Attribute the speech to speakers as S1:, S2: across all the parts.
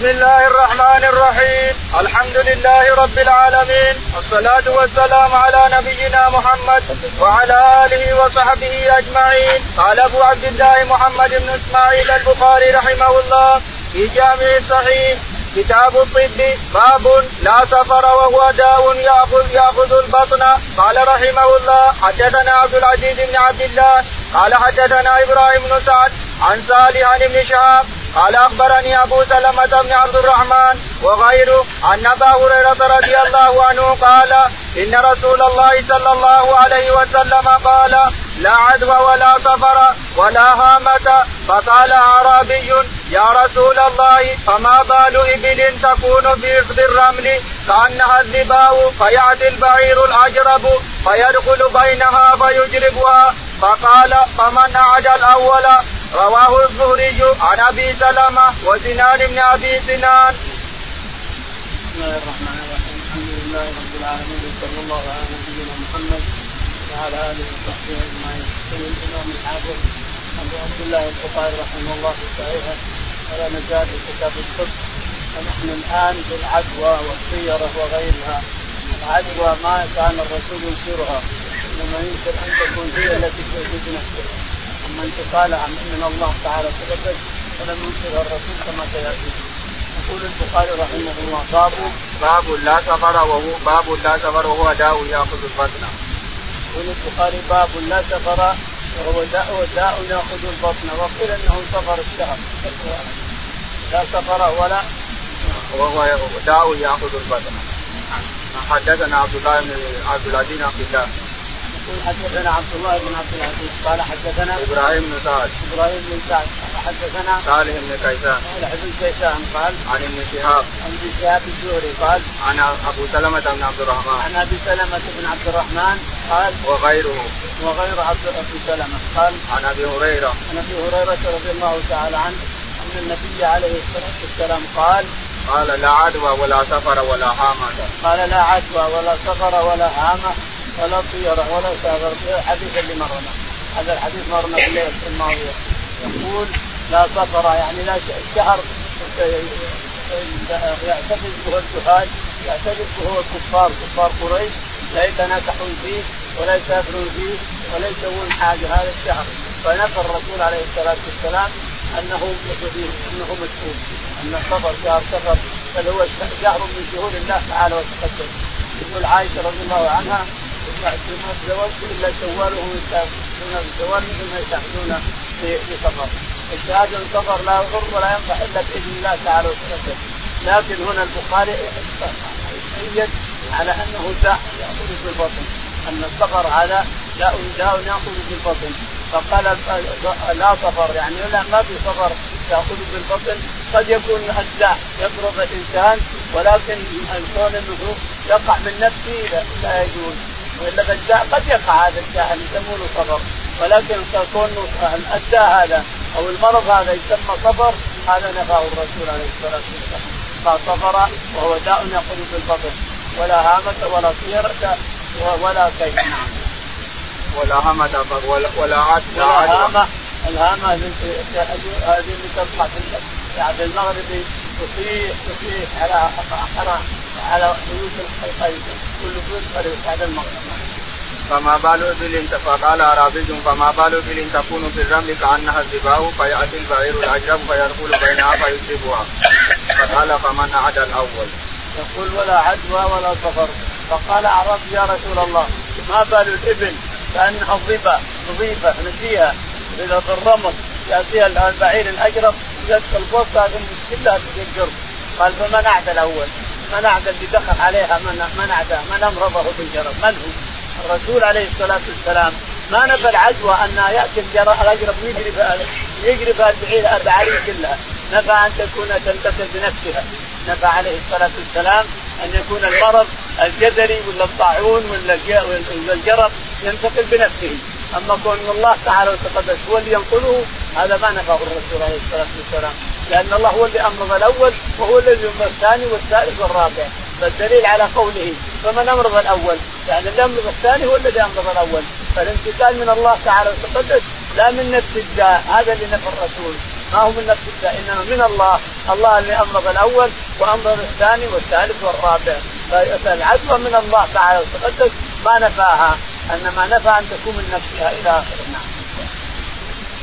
S1: بسم الله الرحمن الرحيم. الحمد لله رب العالمين. والصلاة والسلام على نبينا محمد وعلى آله وصحبه أجمعين. قال أبو عبد الله محمد بن إسماعيل البخاري رحمه الله في جامع الصحيح كتاب الطب باب لا سفر وهو داء ياخذ يأخذ البطن. قال رحمه الله حدثنا عبد العزيز بن عبد الله قال حدثنا إبراهيم بن سعد عن صالح ابن شهاب قال أخبرني أبو سلمة بن عبد الرحمن وغيره أن أبا هريرة رضي الله عنه قال إن رسول الله صلى الله عليه وسلم قال لا عدوى ولا سفر ولا هامة. فقال أعرابي يا رسول الله فما بال إبل تكون في الرمل؟ كأنها الذباء فيأتي البعير الأجرب فيدخل بينها فيجربها فقال فمن أعد الأول؟ رواه الزهري عن أبي سلمة وسنان بن أبي سنان.
S2: بسم الله الرحمن الرحيم. الحمد لله رب العالمين وصلى الله على نبينا محمد وعلى آله وصحبه أجمعين. يقول الإمام الحافظ أبو عبد الله البخاري رحمه الله في صحيحه ولا نزال كتاب الطب ونحن الآن في العدوى والسيرة وغيرها. العدوى ما كان الرسول ينكرها إنما ينكر أن تكون هي التي تؤذي نفسه اما انتقال من الله تعالى تقدس فلم ينكرها الرسول كما سيأتي. يقول البخاري رحمه الله. باب
S1: باب لا سفر وهو باب لا سفر وهو داء يأخذ البطن.
S2: يقول البخاري باب لا سفر وهو داء داء يأخذ البطن. وقيل إنه سفر الشهر. لا سفر ولا
S1: وهو داء يأخذ البطن. حدثنا عبد الله بن عبد العزيز عبد الله.
S2: يقول حدثنا عبد الله بن عبد العزيز قال حدثنا
S1: إبراهيم بن سعد.
S2: إبراهيم بن سعد قال حدثنا
S1: صالح بن كيسان.
S2: صالح بن كيسان قال
S1: عن ابن شهاب.
S2: عن ابن شهاب الزهري قال
S1: عن أبو سلمة بن عبد الرحمن.
S2: عن أبي سلمة بن عبد الرحمن قال
S1: وغيره.
S2: وغير عبد أبي سلمة قال
S1: عن أبي هريرة.
S2: عن أبي هريرة رضي الله تعالى عنه أن النبي عليه الصلاة والسلام قال
S1: قال لا عدوى ولا سفر ولا هامة
S2: قال لا عدوى ولا سفر ولا هامة ولا طيرة ولا سافر الحديث اللي مرنا. هذا الحديث مرنا في الليل الماضية يقول لا سفر يعني لا شهر يعتقد به الجهال يعتقد به الكفار كفار قريش. لا يتناكحون فيه ولا يسافرون فيه ولا يسوون حاجة. هذا الشهر. فنفى الرسول عليه الصلاة والسلام أنه أنه مسؤول أن السفر شهر سفر بل هو شهر من شهور الله تعالى وتقدم. يقول عائشة رضي الله عنها ما تزوجت الا شوال وهم يستعملون الزواج مثل ما يستعملون في سفر الشهاده السفر لا يضر ولا ينفع الا باذن الله تعالى وتقدم لكن هنا البخاري يؤيد على أنه داء ياخذ في البطن أن السفر هذا داء داء ياخذ في البطن. فقال لا سفر يعني لا ما في سفر ياخذ في البطن قد يكون الداء يضرب الانسان ولكن كون انه يقع من نفسه لا يجوز. والا الداء قد يقع هذا الداء يسمونه صبر. ولكن كون الداء هذا أو المرض هذا يسمى صبر هذا نفاه الرسول عليه الصلاة والسلام. قال صبر وهو داء ياخذ في البطن ولا هامة ولا طيرة ولا نعم
S1: ولا هامة ولا ولا عد
S2: ولا هامة. الهامة هذه اللي تطلع في المغرب تصيح تصيح على على على بيوت الخير كل خير هذا المغرب
S1: فما بال ابل فقال اعرابي فما بال ابل تكون في الرمل كانها الذباء فياتي البعير العجب فيدخل بينها فيصيبها فقال فمن اعد الأول
S2: يقول ولا عدوى ولا سفر فقال اعرابي يا رسول الله ما بال الإبل كانها الظبا نظيفة نسيها. إذا في الرمل يأتيها البعير الأجرب يدخل فوقها ثم كلها تنقر قال فمن اعدى الأول؟ من اعدى اللي دخل عليها من من اعدى من أمرضه بالجرب من هو؟ الرسول عليه الصلاة والسلام. ما نفى العدوى أن يأتي ويجري يجري البعير البعارين كلها. نفى أن تكون تنتقل بنفسها. نفى عليه الصلاة والسلام أن يكون المرض الجدري ولا الطاعون ولا الجرب ينتقل بنفسه. أما كون الله تعالى وتقدس هو اللي ينقله هذا ما نفاه الرسول عليه الصلاة والسلام. لأن الله هو اللي امرض الأول وهو الذي يمرض الثاني والثالث والرابع. فالدليل على قوله فمن امرض الأول يعني اللي امرض الثاني هو الذي امرض الأول. فالانتقال من الله تعالى وتقدس لا من نفس الداء هذا اللي نفى الرسول. ما هو من نفس الداء إنما من الله. الله اللي امرض الأول وامرض الثاني والثالث والرابع. فالعدوى من الله تعالى وتقدس ما نفاها إنما نفى أن تكون من نفسها إلى اخره نعم.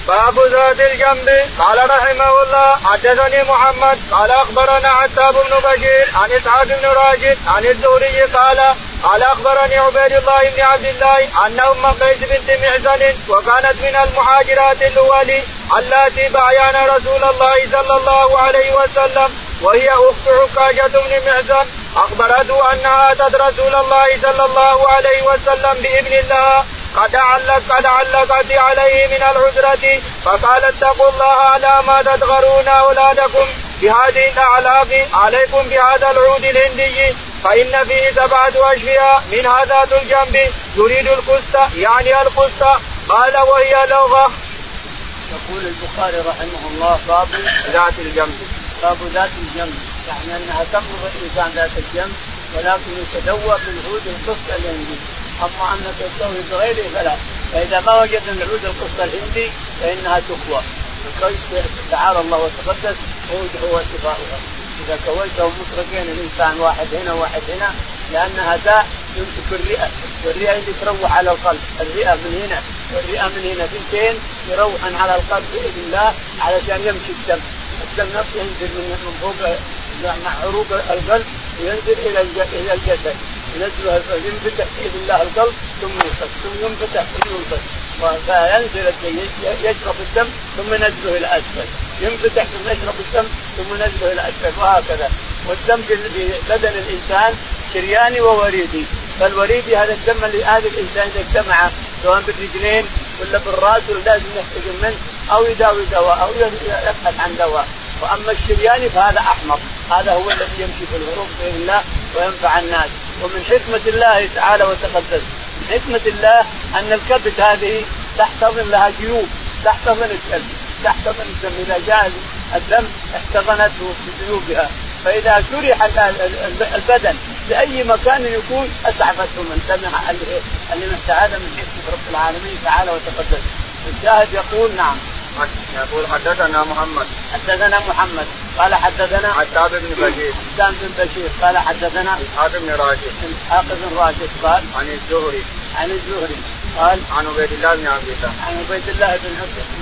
S1: باب ذات الجنب. قال رحمه الله حدثني محمد قال أخبرنا عتاب بن بشير عن إسحاق بن راشد عن الزهري قال قال أخبرني عبيد الله بن عبد الله أن أم قيس بنت محزن وكانت من المهاجرات الأول اللاتي بايعن رسول الله صلى الله عليه وسلم وهي أخت عكاشة بن محزن أخبرته أنها آتت رسول الله صلى الله عليه وسلم بابن لها قد علق قد علقت عليه من العذرة فقال اتقوا الله على ما تدغرون أولادكم بهذه الأعلاق عليكم بهذا العود الهندي فإن فيه سبعة أشفياء منها ذات الجنب تريد القسط يعني القسط قال وهي لغة.
S2: يقول البخاري رحمه الله باب
S1: ذات الجنب
S2: باب ذات الجنب يعني أنها تمرض الإنسان ذات الجنب ولكن يتدوى بالعود القسط الهندي أما أن تستوي بغيره فلا. فإذا ما وجدنا العود القصة الهندي فإنها تكوى تعالى الله وتقدس؟ هو هو اتفاقها إذا كويتهم مطرقين الانسان واحد هنا وواحد هنا لانها داء يمسك الرئة. والرئه اللي تروح على القلب. الرئة من هنا والرئة من هنا ثنتين يروحن على القلب بإذن الله علشان يمشي الدم. الدم نفسه ينزل من فوق مع عروق القلب وينزل إلى إلى الجسد. ينزل ينفتح باذن الله القلب ثم ينفتح ثم ينفتح ثم ينفتح فينزل يشرب الدم ثم ينزله إلى أسفل. ينفتح ثم يشرب الدم ثم ينزله إلى أسفل وهكذا. والدم في بدن الإنسان شرياني ووريدي. فالوريدي هذا الدم اللي هذا الإنسان إذا اجتمع سواء بالرجلين ولا بالرأس لازم يحتجم منه أو يداوي دواء أو يبحث عن دواء. وأما الشرياني فهذا احمر هذا هو الذي يمشي في العروق بإذن الله وينفع الناس. ومن حكمة الله تعالى وتقدس من حكمة الله أن الكبد هذه تحتضن لها جيوب تحتضن الدم تحتضن الدم. إذا جاء الدم احتضنته بجيوبها فإذا شرح البدن باي مكان يكون أسعفته من سمع هذا من حكمة رب العالمين تعالى وتقدس الشاهد يقول نعم.
S1: يقول حدثنا محمد.
S2: حدثنا محمد. قال حدثنا
S1: عتاب بن بشير.
S2: عتاب بن بشير. قال حدثنا
S1: إسحاق بن راشد
S2: إسحاق بن راشد قال
S1: عن الزهري.
S2: عن الزهري. قال
S1: عن عبيد الله بن عبد الله.
S2: عن عبيد الله بن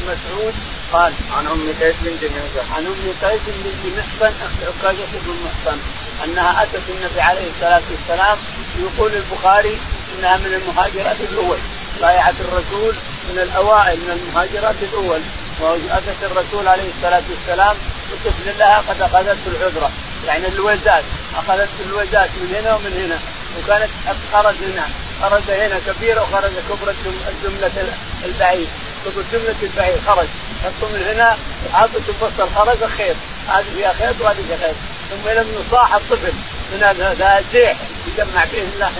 S2: مسعود. قال
S1: عن أم قيس بنت محصن
S2: عن أم قيس بنت محصن اخت عكاشه بن محصن أنها أتت النبي عليه الصلاة والسلام. يقول البخاري إنها من المهاجرات الأول. بايعت الرسول من الأوائل من المهاجرات الأول. واتت الرسول عليه الصلاة والسلام وطفل لها قد أخذته العذرة. يعني الوزات اخذت الوزات من هنا ومن هنا. وكانت خرج هنا خرج هنا كبيرة وخرج كبرى الجملة البعيد. كبر جمله البعيد خرج. حطوا من هنا وحطوا تفصل خرج خير. هذه فيها خير وهذه فيها خير. ثم لما صاح الطفل من هذا الزيح يجمع باذن الله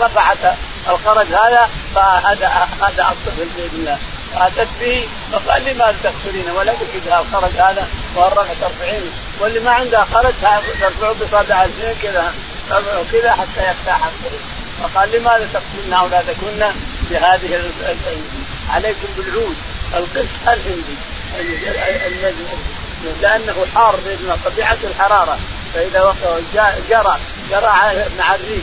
S2: رفعت الخرج هذا فهذا هذا الطفل بإذن الله. اتت به فقال لماذا تغسلين ولا بكذا الخرج هذا والرفع ترفعين. واللي ما عندها خرج ترفعه بصابع الاثنين كذا كذا حتى يرتاح فقال لماذا تقتلن اولادكن بهذه عليكم بالعود. القس الهندي. لأنه حار طبيعه الحرارة. فإذا جرى جرى مع الريق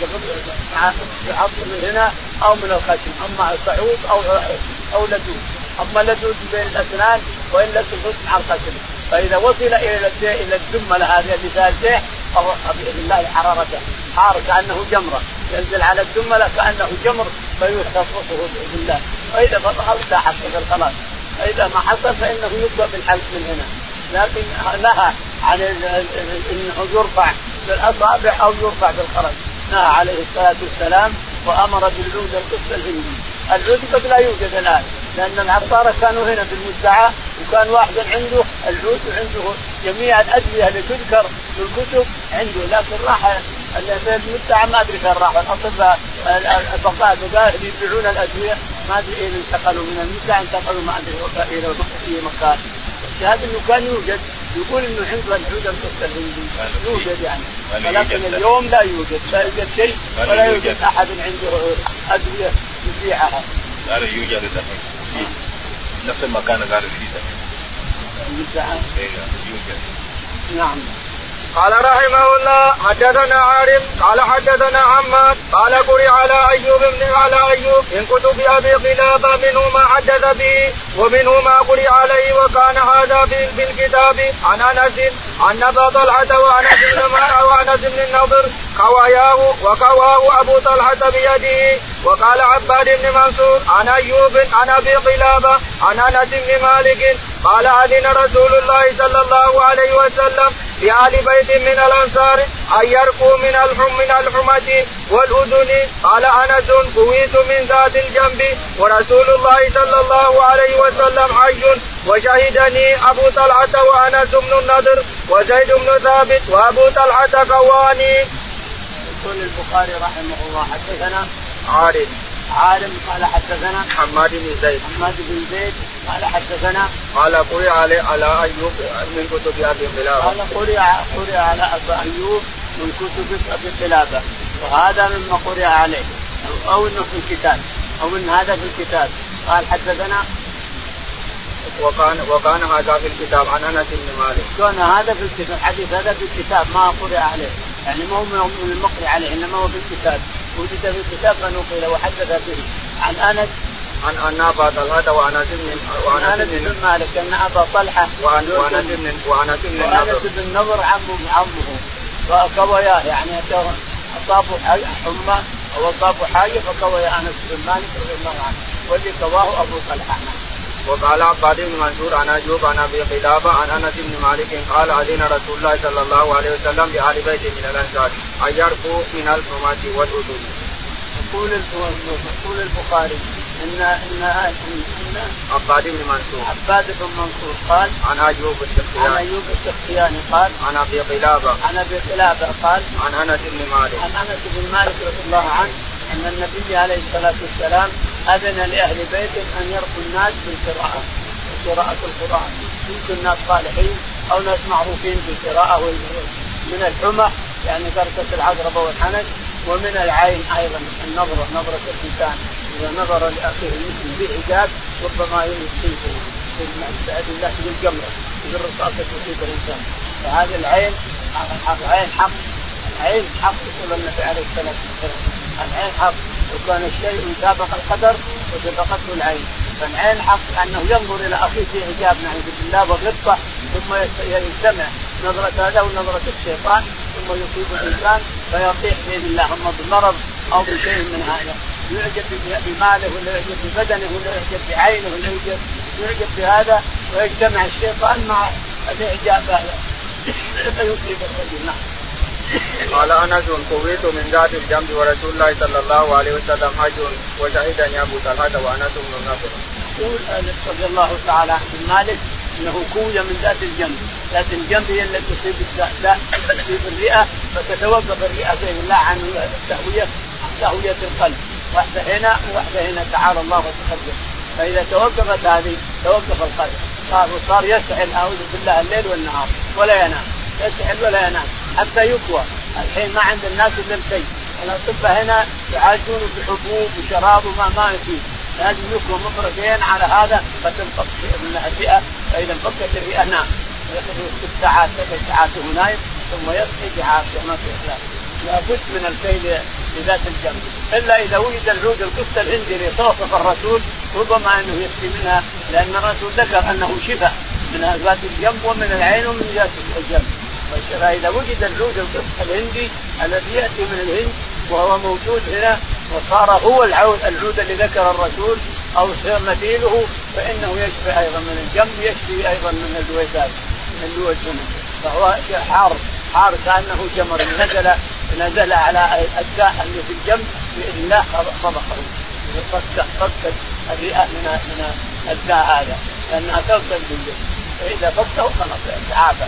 S2: يحط من هنا أو من الخشم أما صعود أو أو لدود. أما لدود بين الاسنان والا تفوت مع الخشم فإذا وصل إلى إلى الدمله هذه اللي فيها باذن الله حرارته حار كأنه جمرة. ينزل على الدمله كأنه جمر فيختصصه باذن الله واذا فضحه ارتاحت خلاص فإذا ما حصل فإنه يبدا بالحلق من هنا. لكن نهى عن إنه يرفع بالاصابع أو يرفع بالخرج. نهى عليه الصلاة والسلام وأمر بالعود القدس الهندي. العود قد لا يوجد الآن. لأن العطاره كانوا هنا في المدعى وكان واحد عنده العود وعنده جميع الادويه اللي تذكر في الكتب عنده لكن راح المدعى ما أدري فين راحوا الأطباء البقاء اللي يبيعون الادويه ما أدري اين انتقلوا من المدعى انتقلوا ما أدري إلى اي مكان. الشهاده إنه كان يوجد يقول إنه عنده القدس الهندي يوجد. يعني. ولكن اليوم لا يوجد لا يوجد شيء ولا يوجد. أحد عنده ادويه يبيعها.
S3: قالوا يوجد. الحين نفس المكان قالوا فيه
S2: المدعى
S3: أيوه يوجد
S2: نعم.
S1: قال رحمه الله حدثنا عارم قال حدثنا عمار قال قرئ على أيوب بن على أيوب من كتب أبي قلابه منه ما حدث به ومنه ما قرئ عليه وكان هذا في, في الكتاب عن أنس عن ابا طلحة وأنس بن وأنس بن النضر قواياه وقواه أبو طلحة بيده. وقال عباد بن منصور عن أيوب عن أبي قلابة عن أنس بن مالك قال أذن رسول الله صلى الله عليه وسلم لآل بيت من الأنصار أن يرقوا من الحم من الحمة والأذن قال أنس قويت من ذات الجنب ورسول الله صلى الله عليه وسلم حي وشهدني أبو طلحة وأنس بن النضر وزيد بن ثابت وأبو طلحة قواني.
S2: يقول البخاري رحمه الله حدثنا
S1: عارف
S2: عالم. قال حدثنا
S1: حماد بن زيد.
S2: حماد بن زيد. قال حدثنا
S1: قال قرئ على على أيوب من كتب أبي قلابة.
S2: قال قرئ قرئ على ابي أيوب من كتب أبي قلابة. وهذا مما قرئ عليه. أو إنه في الكتاب. أو إن هذا في الكتاب. قال حدثنا
S1: وكان وكان هذا في الكتاب. عن أنس بن مالك.
S2: كان هذا في الكتاب. الحديث هذا في الكتاب. ما قرئ عليه. يعني ما هو من المقرئ عليه إنما هو في الكتاب. وجد في الكتاب فنقل وحدث به. عن أنس.
S1: عن ان أبا طلحة وانس بن
S2: وأنس بن مالك أن أبا طلحة
S1: وانس بن وانس بن
S2: وأنس بن نضر عمه عمه. فكوياه يعني اصابوا حمى أو اصابوا حاجة فكوي أنس بن مالك رضي الله عنه. واللي كواه أبو طلحة.
S1: وقال عباد بن منصور عن أيوب عن أبي قلابه عن أنس بن مالك قال أذن رسول الله صلى الله عليه وسلم لآل بيت من الأنصار أن يرقوا من الحماة والأذن.
S2: يقول يقول البخاري ان ان ان
S1: عباد بن منصور.
S2: عباد بن منصور قال
S1: عن أيوب السختياني
S2: عن أيوب السختياني قال
S1: عن أبي قلابه
S2: عن أبي قلابه قال
S1: عن أنس بن مالك.
S2: عن أنس بن مالك رضي الله عنه إن النبي عليه الصلاة والسلام أذن لأهل بيت أن يرقوا الناس بالقراءة قراءة القرآن. يمكن ناس صالحين أو ناس معروفين بالقراءة من الحمى يعني درجة العقربة والحنك ومن العين أيضا النظرة نظرة الإنسان. إذا نظر لأخيه المسلم بحجاب ربما يصيبه بالعياذ بالله بالجمرة بالرصاصة تصيب الإنسان. فهذه العين العين حق. العين حق. يقول النبي عليه الصلاة والسلام. العين حق. وكان الشيء سابق القدر وسبقته العين. فالعين حق أنه ينظر إلى أخيه في حجاب نعوذ بالله وغبطه ثم يجتمع نظرة هذا ونظرة الشيطان ثم يصيب الإنسان فيطيح بإذن الله. أما بمرض أو بشيء من هذا. يعجب بماله ولا يعجب ببدنه ولا يعجب بعينه ولا يعجب يعجب بهذا ويجتمع الشيطان مع الإعجاب هذا. فيصيب الرجل نعم
S1: قال أنس قويت من ذات الجنب ورسول الله صلى الله عليه وسلم حج وشهدني أبو طلحة وأنس بن النضر.
S2: يقول أنس رضي الله تعالى عن مالك إنه كوي من ذات الجنب، ذات الجنب هي التي تصيب تصيب الرئة فتتوقف الرئة بإذن الله عن التهوية تهوية القلب، واحدة هنا وواحدة هنا تعالى الله وتقدم، فإذا توقفت هذه توقف القلب، صار صار يسعل اعوذ بالله الليل والنهار ولا ينام، يسعل ولا ينام، حتى يقوى. الحين ما عند الناس إلا الكي. الاطباء هنا يعالجون بحبوب وشراب وما ما يفيد لازم يكون مفرقين على هذا فتنفك الرئه فإذا انفكت الرئه نام ست ساعات سبع ساعات وهو نايم ثم يصحي بعافيه ما في اخلاق لابد من الكي لذات الجنب إلا إذا وجد العود القسط الهندي اللي توصف الرسول ربما أنه يكفي منها لأن الرسول ذكر أنه شفاء من ذات الجنب ومن العين ومن ذات الجنب فاذا وجد العود القسط الهندي الذي يأتي من الهند وهو موجود هنا وصار هو العود العود اللي ذكر الرسول أو مثيله فإنه يشفي أيضا من الجنب يشفي أيضا من الويسات من هنا فهو حار حار كأنه جمر. نزل نزل على الداء اللي في الجنب بإذن الله طبقه فك فك الرئة من من الداء هذا لأنها توصل بالجسم فإذا فكه خلاص تعافى.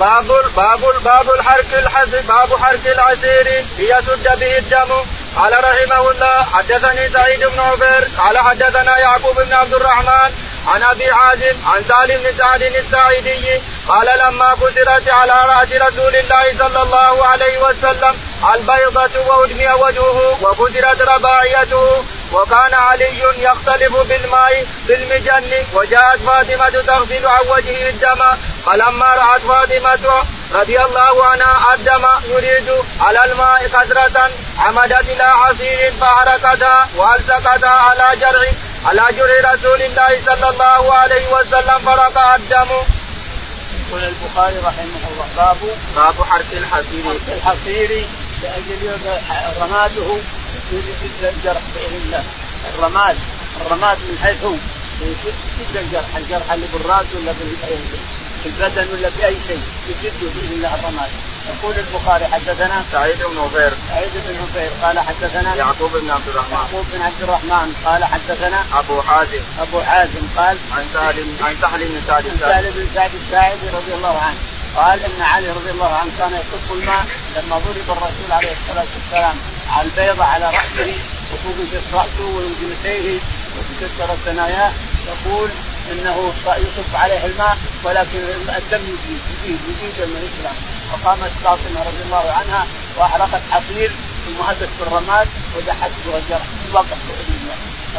S1: باب باب باب الحرك الحد باب حرك العسير ليسد به الدم. قال رحمه الله حدثني سعيد بن عبير قال حدثنا يعقوب بن عبد الرحمن عن أبي عازم عن سالم بن سعد الساعدي. قال لما كسرت على رأس رسول الله صلى الله عليه وسلم البيضة وأدمي وجهه وكسرت رباعيته. وكان علي يختلف بالماء بالمجن. وجاءت فاطمة تغسل عن وجهه الدم. فلما رأت فاطمة رضي الله عنها الدم يريد على الماء قدرة عمدت إلى عصير فحركتها وألصقتها على جرع على جرع رسول الله صلى الله عليه وسلم فرق الدم.
S2: يقول البخاري رحمه الله باب
S1: باب حرق الحصير.
S2: حرق الحصير لأجل رماده يشد الجرح بإذن الله. الرماد الرماد من حيث هو يشد الجرح الجرح اللي بالرأس ولا في البدن ولا في أي شيء يشد باذن الله الرماد. يقول البخاري حدثنا
S1: سعيد بن عفير
S2: سعيد بن عفير قال حدثنا
S1: يعقوب بن عبد الرحمن.
S2: يعقوب بن عبد الرحمن قال حدثنا
S1: أبو حازم.
S2: أبو حازم قال
S1: عن سالم عن سهل بن سعد
S2: سهل بن سعد الساعدي رضي الله عنه. قال إن علي رضي الله عنه كان يصب الماء لما ضرب الرسول عليه الصلاة والسلام على البيضه على رأسه وفوق راسه وجنتيه وتكسر ثناياه يقول إنه يصب عليه الماء ولكن الدم يزيد يزيد يزيد من الإسلام. فقامت فاطمة رضي الله عنها وأحرقت حصير ثم أتت بالرماد ودحته الجرح وقف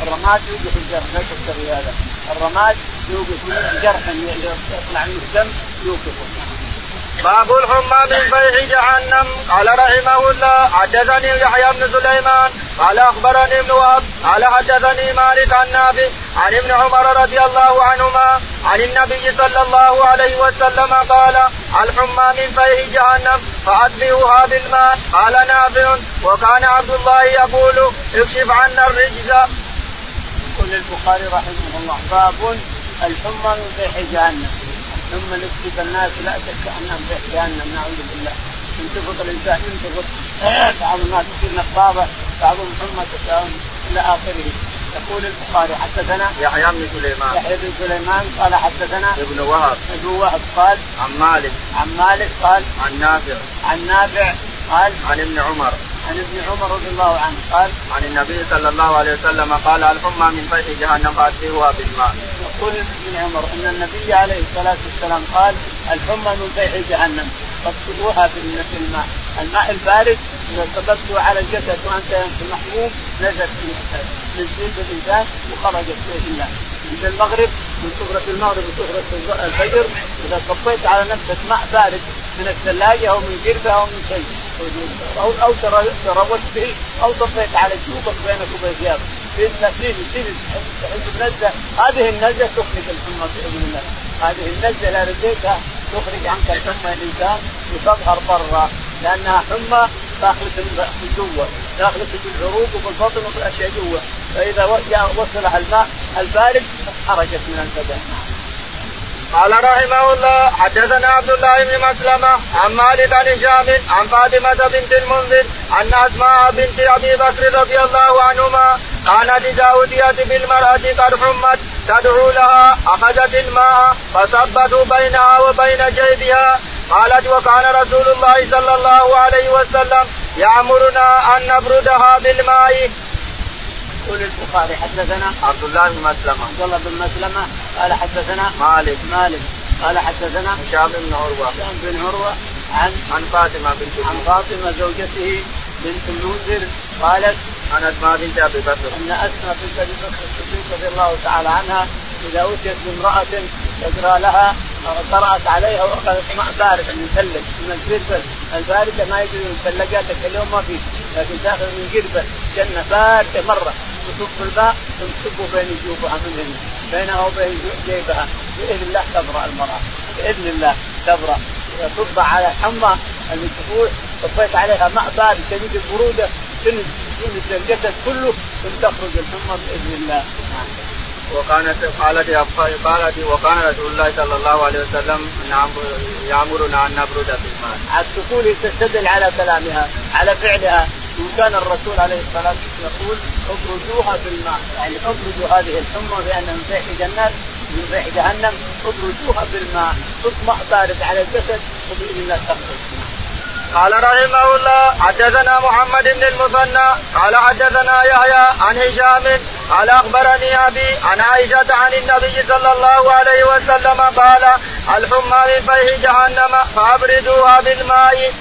S2: الرماد يوقف الجرح لا تشتري هذا. الرماد يوقف جرحا يطلع من الدم يوقفه.
S1: باب الحمى من فيح جهنم. قال رحمه الله حدثني يحيى بن سليمان قال أخبرني ابن وهب قال حدثني مالك عن نافع عن ابن عمر رضي الله عنهما عن النبي صلى الله عليه وسلم قال الحمى من فيح جهنم فأتبعوها بالماء. قال نافع وكان عبد الله يقول اكشف عنا الرجز.
S2: يقول البخاري رحمه الله باب الحمى من فيح جهنم. ثم نكتب الناس لا شك أنهم في جهنم نعوذ بالله. ينتفض الإنسان ينتفض بعض الناس يصير نقابه بعضهم حمى إلى آخره. يقول البخاري حدثنا
S1: يحيى بن سليمان.
S2: يحيى بن سليمان قال حدثنا
S1: ابن وهب.
S2: ابن وهب قال
S1: عن مالك.
S2: عن مالك قال
S1: عن نافع.
S2: عن نافع قال
S1: عن ابن عمر.
S2: عن ابن عمر رضي الله عنه قال
S1: عن النبي صلى الله عليه وسلم قال الحمى من فيح جهنم فاتبعوها بالماء.
S2: يقول ابن عمر إن النبي عليه الصلاة والسلام قال الحمى من فيح جهنم فاكتبوها في الماء، البارد إذا صببته على الجسد وأنت محموم نزل من جلد الانسان وخرجت باذن الله. عند المغرب من سفرة المغرب وسفرة الفجر إذا صبيت على نفسك ماء بارد من الثلاجة أو من قرفة أو من شيء. أو أو تروت به أو طفيت على جيوبك بينك وبين ثيابك باذن تيجي تحس بنزه هذه النزه تخرج الحمى بإذن الله. هذه النزه اذا رديتها تخرج عنك الحمى الإنسان وتظهر برا. لأنها حمى داخلة جوا داخلة في العروق وبالبطن وبالاشياء جوا فإذا وصلها الماء البارد خرجت من البدن.
S1: قال رحمه الله حدثنا عبد الله بن مسلمة عن مالك عن هشام عن فاطمة بنت المنذر أن أسماء بنت أبي بكر رضي الله عنهما كانت إذا اتيت بالمرأة قد حمت تدعو لها أخذت الماء فصبته بينها وبين جيبها. قالت وكان رسول الله صلى الله عليه وسلم يأمرنا أن نبردها بالماء
S2: يقول البخاري حدثنا
S1: عبد الله بن مسلمة.
S2: عبد الله بن مسلمة قال حدثنا
S1: مالك.
S2: مالك قال حدثنا
S1: هشام بن عروة.
S2: هشام بن عروة عن
S1: عن فاطمة بنت
S2: عن فاطمة زوجته بنت المنذر قالت
S1: عن أسماء بنت أبي بكر.
S2: أن أسماء بنت أبي بكر الصديق رضي الله تعالى عنها إذا اتيت بامرأة تقرا لها قرات عليها وأخذت ماء بارد من ثلج من القربه البارده ما يجوز الثلاجات اليوم ما في لكن تاخذ من قربه جنة باردة مرة. تصب الماء ثم تصبه بين جيوبها من بينها وبين جيبها. بإذن الله تبرأ المرأة. بإذن الله تبرأ. إذا صب على حمى المسفوح صبيت عليها ماء بارد شديد البرودة تنز تنز الجسد كله ثم تخرج الحمى بإذن الله.
S1: وكانت قالت قالت وكان رسول الله صلى الله عليه وسلم يأمرنا أن نبرد في الماء.
S2: تقول تستدل على كلامها على فعلها. وكان الرسول عليه الصلاة والسلام يقول ابردوها بالماء يعني ابردوا هذه الحمى بان من فيح جنات من فيح جهنم. ابردوها بالماء ماء بارد على الجسد وباذن الله تخرج
S1: قال رحمه الله حدثنا محمد بن المثنى قال حدثنا يحيى عن هشام قال أخبرني أبي عن عائشة عن النبي صلى الله عليه وسلم قال الحمى من فيح جهنم فأبردوها بالماء.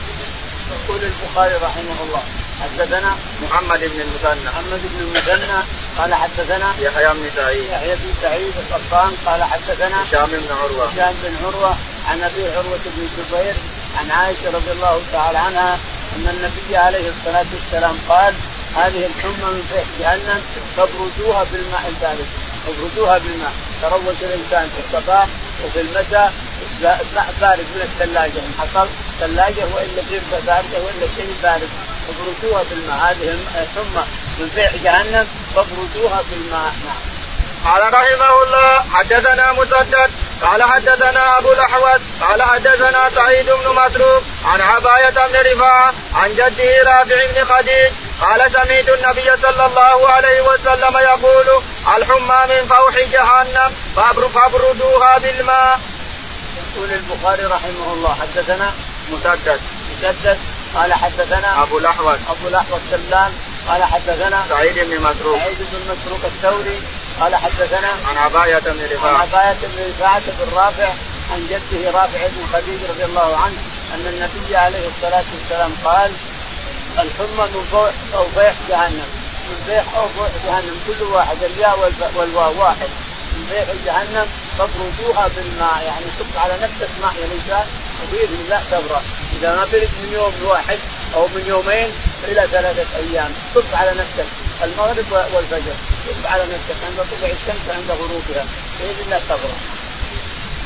S2: يقول البخاري رحمه الله حدثنا
S1: محمد بن المثنى.
S2: محمد بن المثنى قال حدثنا
S1: يحيى بن سعيد.
S2: يحيى بن سعيد القطان قال حدثنا
S1: هشام بن عروة.
S2: هشام بن عروة عن أبي عروة بن الزبير عن عائشة رضي الله تعالى عنها أن النبي عليه الصلاة والسلام قال هذه الحمى من فيح جهنم فابردوها بالماء البارد. ابردوها بالماء. تروج الإنسان في الصباح وفي المساء ماء بارد من الثلاجة. إن حصل ثلاجة وإلا قربه باردة وإلا شيء بارد ابردوها بالماء. هذه الحمى من فيح جهنم فابردوها بالماء. نعم.
S1: قال رحمه الله حدثنا مسدد قال حدثنا أبو الاحوص قال حدثنا سعيد بن مسروق عن عباية بن رفاعة عن جده رافع بن خديج قال سمعت النبي صلى الله عليه وسلم يقول الحمى من فوح جهنم فابردوها بالماء.
S2: يقول البخاري رحمه الله حدثنا
S1: مسدد.
S2: مسدد قال حدثنا
S1: أبو الاحوص
S2: أبو الاحوص سلام قال حدثنا
S1: سعيد بن مسروق.
S2: سعيد بن مسروق الثوري قال حدثنا
S1: عن عباية بن رفاعة.
S2: عن عباية بن رفاعة بن رافع عن جده رافع بن خديج رضي الله عنه أن النبي عليه الصلاة والسلام قال الحمى من أو فيح جهنم. من فيح أو فوح جهنم كل واحد الياء والواو واحد. من فيح جهنم فابردوها بالماء يعني صب على نفسك ماء يا الإنسان وبإذن الله تبرد إذا ما برد من يوم واحد أو من يومين إلى ثلاثة أيام صب على نفسك. المغرب والفجر. صب على نفسك عند طلوع الشمس عند غروبها. بإذن الله تبرد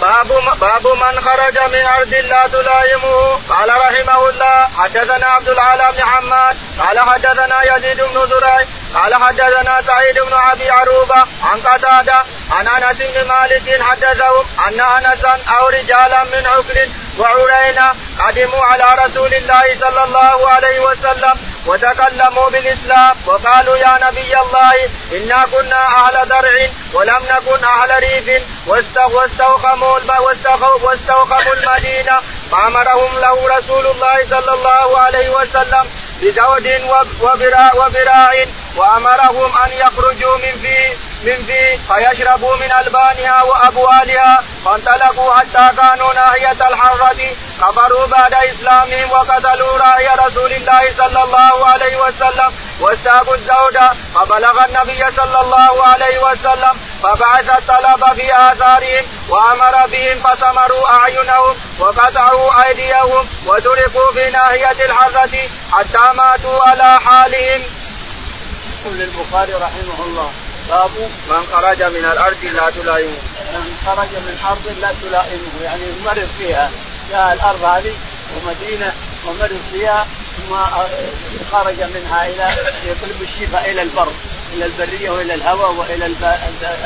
S1: باب باب من خرج من أرض لا تلائمه. قال رحمه الله حدثنا عبد العالى بن حماد قال حدثنا يزيد بن زريع قال حدثنا سعيد بن أبي عروبة عن قتادة عن أنس بن مالك حدثهم أن أنسا أو رجالا من عكر وعرينا قدموا على رسول الله صلى الله عليه وسلم وتكلموا بالإسلام وقالوا يا نبي الله إنا كنا أهل درع ولم نكن أهل ريف. واستوخموا واستوخموا المدينة. فامرهم له رسول الله صلى الله عليه وسلم بزود وبراع وأمرهم أن يخرجوا من فيه. من فيه فيشربوا من ألبانها وأبوالها فانطلقوا حتى كانوا ناحية الحرة كفروا بعد إسلامهم وقتلوا راعي رسول الله صلى الله عليه وسلم واستاقوا الزوجة فبلغ النبي صلى الله عليه وسلم فبعث الطلب في آثارهم وأمر بهم فسمروا أعينهم وقطعوا أيديهم وتركوا في ناحية الحرة حتى ماتوا على حالهم.
S2: يقول البخاري رحمه الله باب
S1: من خرج من الأرض لا تلائمه.
S2: من خرج من ارض لا تلائمه. يعني مرض فيها. جاء الأرض هذه ومدينة ومرض فيها ثم خرج منها إلى يطلب الشفاء إلى البر إلى البرية وإلى الهواء وإلى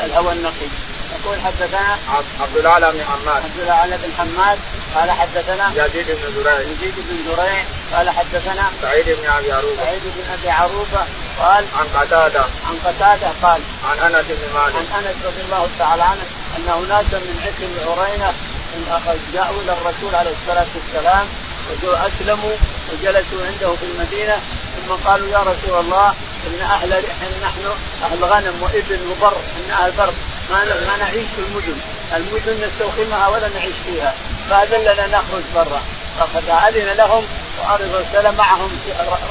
S2: الهواء النقي. يقول حدثنا
S1: عبد الأعلى بن حماد.
S2: عبد الأعلى بن حماد قال حدثنا
S1: يزيد بن زريع.
S2: يزيد بن زريع قال حدثنا
S1: سعيد بن أبي عروبة.
S2: سعيد بن أبي عروبة قال
S1: عن قتادة.
S2: عن قتادة قال
S1: عن أنس بن مالك.
S2: عن أنس رضي الله تعالى عنه أن اناسا من عكر عرينة جاءوا إلى الرسول عليه الصلاة والسلام واسلموا وجلسوا عنده في المدينة ثم قالوا يا رسول الله إن أهل نحن أهل غنم وإبل وبر إن أهل بر. ما ما نعيش في المدن، المدن نستوخمها ولا نعيش فيها، فاذن لنا نخرج برا، فقد أذن لهم وارسل معهم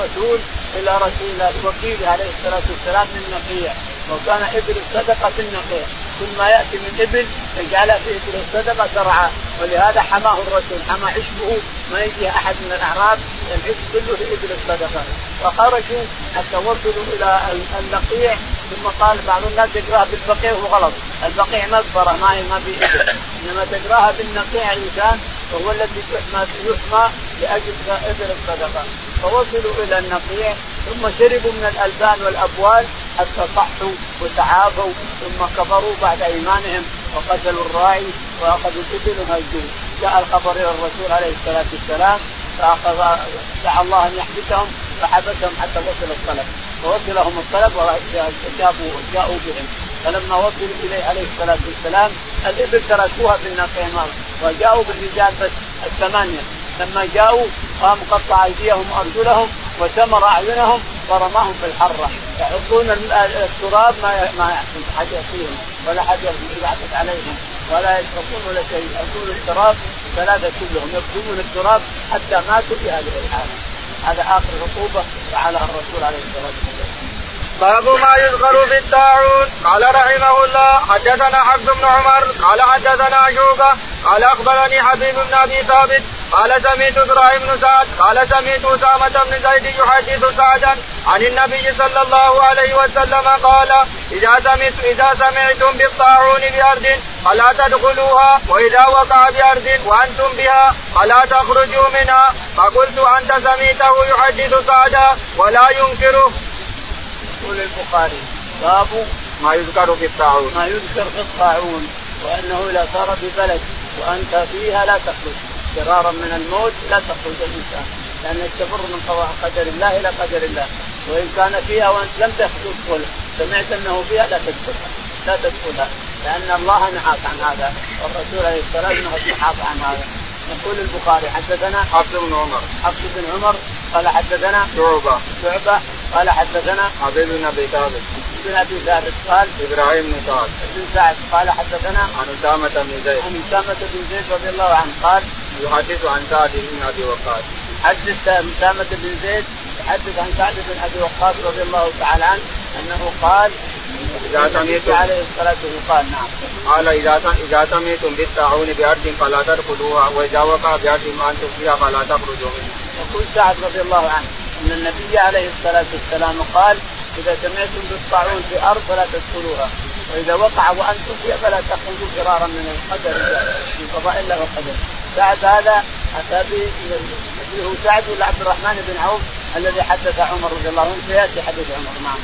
S2: رسول إلى رسول وكيل عليه الصلاة والسلام من نقيه وكان إبل في النقيه ما يأتي من إبل يجعل في الصدقه ترعى ولهذا حماه الرسول حمى عشبه ما يجي أحد من الأعراب العشب كله في إبل الصدقة. فخرجوا حتى وصلوا إلى النقيع ثم قال بعض الناس يقراها بالبقيع وهو غلط البقيع مقبره ما هي ما في ابل إنما تقراها بالنقيع الانسان وهو الذي يحمى يحمى لأجل إبل الصدقة. فوصلوا إلى النقيع ثم شربوا من الألبان والأبوال حتى صحوا وتعافوا ثم كفروا بعد إيمانهم وقتلوا الراعي وأخذوا الإبل وهجوا جاء الخبر إلى الرسول عليه الصلاة والسلام فاخذ دعا الله أن يحبسهم فحبسهم حتى وصل الطلب. فوصلهم الطلب وجابوا جاءوا بهم. فلما وصلوا إليه عليه الصلاة والسلام الإبل تركوها في النقيع وجاءوا بالرجال بس الثمانية. لما جاءوا قاموا قطع أيديهم وأرجلهم وسمر أعينهم ورماهم في الحرة. يحطون التراب ما ما يحصل حد يأتيهم ولا حد يعطف عليهم ولا يشربون ولا شيء. يأكلون التراب ثلاثة كلهم يكتمون التراب حتى ماتوا في هذه الحالة. هذا آخر عقوبة فعلها الرسول عليه الصلاة والسلام.
S1: باب ما يذكر في الطاعون قال رحمه الله حدثنا حفص بن عمر قال حدثنا شوبة قال أخبرني حبيب بن أبي ثابت قال سمعت إبراهيم بن سعد قال سمعت أسامة بن زيد يحدث سعدا عن النبي صلى الله عليه وسلم قال إذا سمعت إذا سمعتم بالطاعون بأرض فلا تدخلوها وإذا وقع بأرض وأنتم بها فلا تخرجوا منها فقلت أنت سمعته يحدث سعدا ولا ينكره.
S2: يقول البخاري باب
S1: ما يذكر في الطاعون.
S2: ما يذكر في الطاعون وأنه اذا صار ببلد وأنت فيها لا تخرج. فرارا من الموت لا تخرج الإنسان. لانك تمر من قدر الله إلى قدر الله. وإن كان فيها وأنت لم تدخل سمعت أنه فيها لا تدخلها لا تدخلها لأن الله نهاك عن هذا والرسول عليه الصلاة والسلام نهاك عن هذا. يقول البخاري حدثنا
S1: حفص بن عمر.
S2: حفص بن عمر قال حدثنا
S1: شعبة.
S2: شعبة قال حدثنا
S1: حبيب بن أبي ثابت
S2: بن أبي ثابت قال
S1: إبراهيم بن سعد
S2: بن سعد قال حدثنا
S1: عن أسامة بن زيد.
S2: عن أسامة بن زيد رضي الله عنه قال
S1: يحدث عن سعد بن أبي وقاص.
S2: حدث أسامة بن زيد يحدث عن سعد بن أبي وقاص رضي الله تعالى عنه أنه قال
S1: إذا سمعتم
S2: عليه الصلاة والسلام نعم.
S1: قال إذا إذا سمعتم بالطاعون بأرض فلا تدخلوها وإذا وقع بأرض وأنتم فيها فلا تخرجوا منها.
S2: يقول سعد رضي الله عنه إن النبي عليه الصلاة والسلام قال إذا سمعتم بالطاعون في ارض فلا تدخلوها وإذا وقع وأنتم فيها فلا تخرجوا فرارا من القدر من قضاء الله وقدره سعد هذا أتى به سعد ولا عبد الرحمن بن عوف الذي حدث عمر رضي الله عنه سيأتي حديث عمر نعم.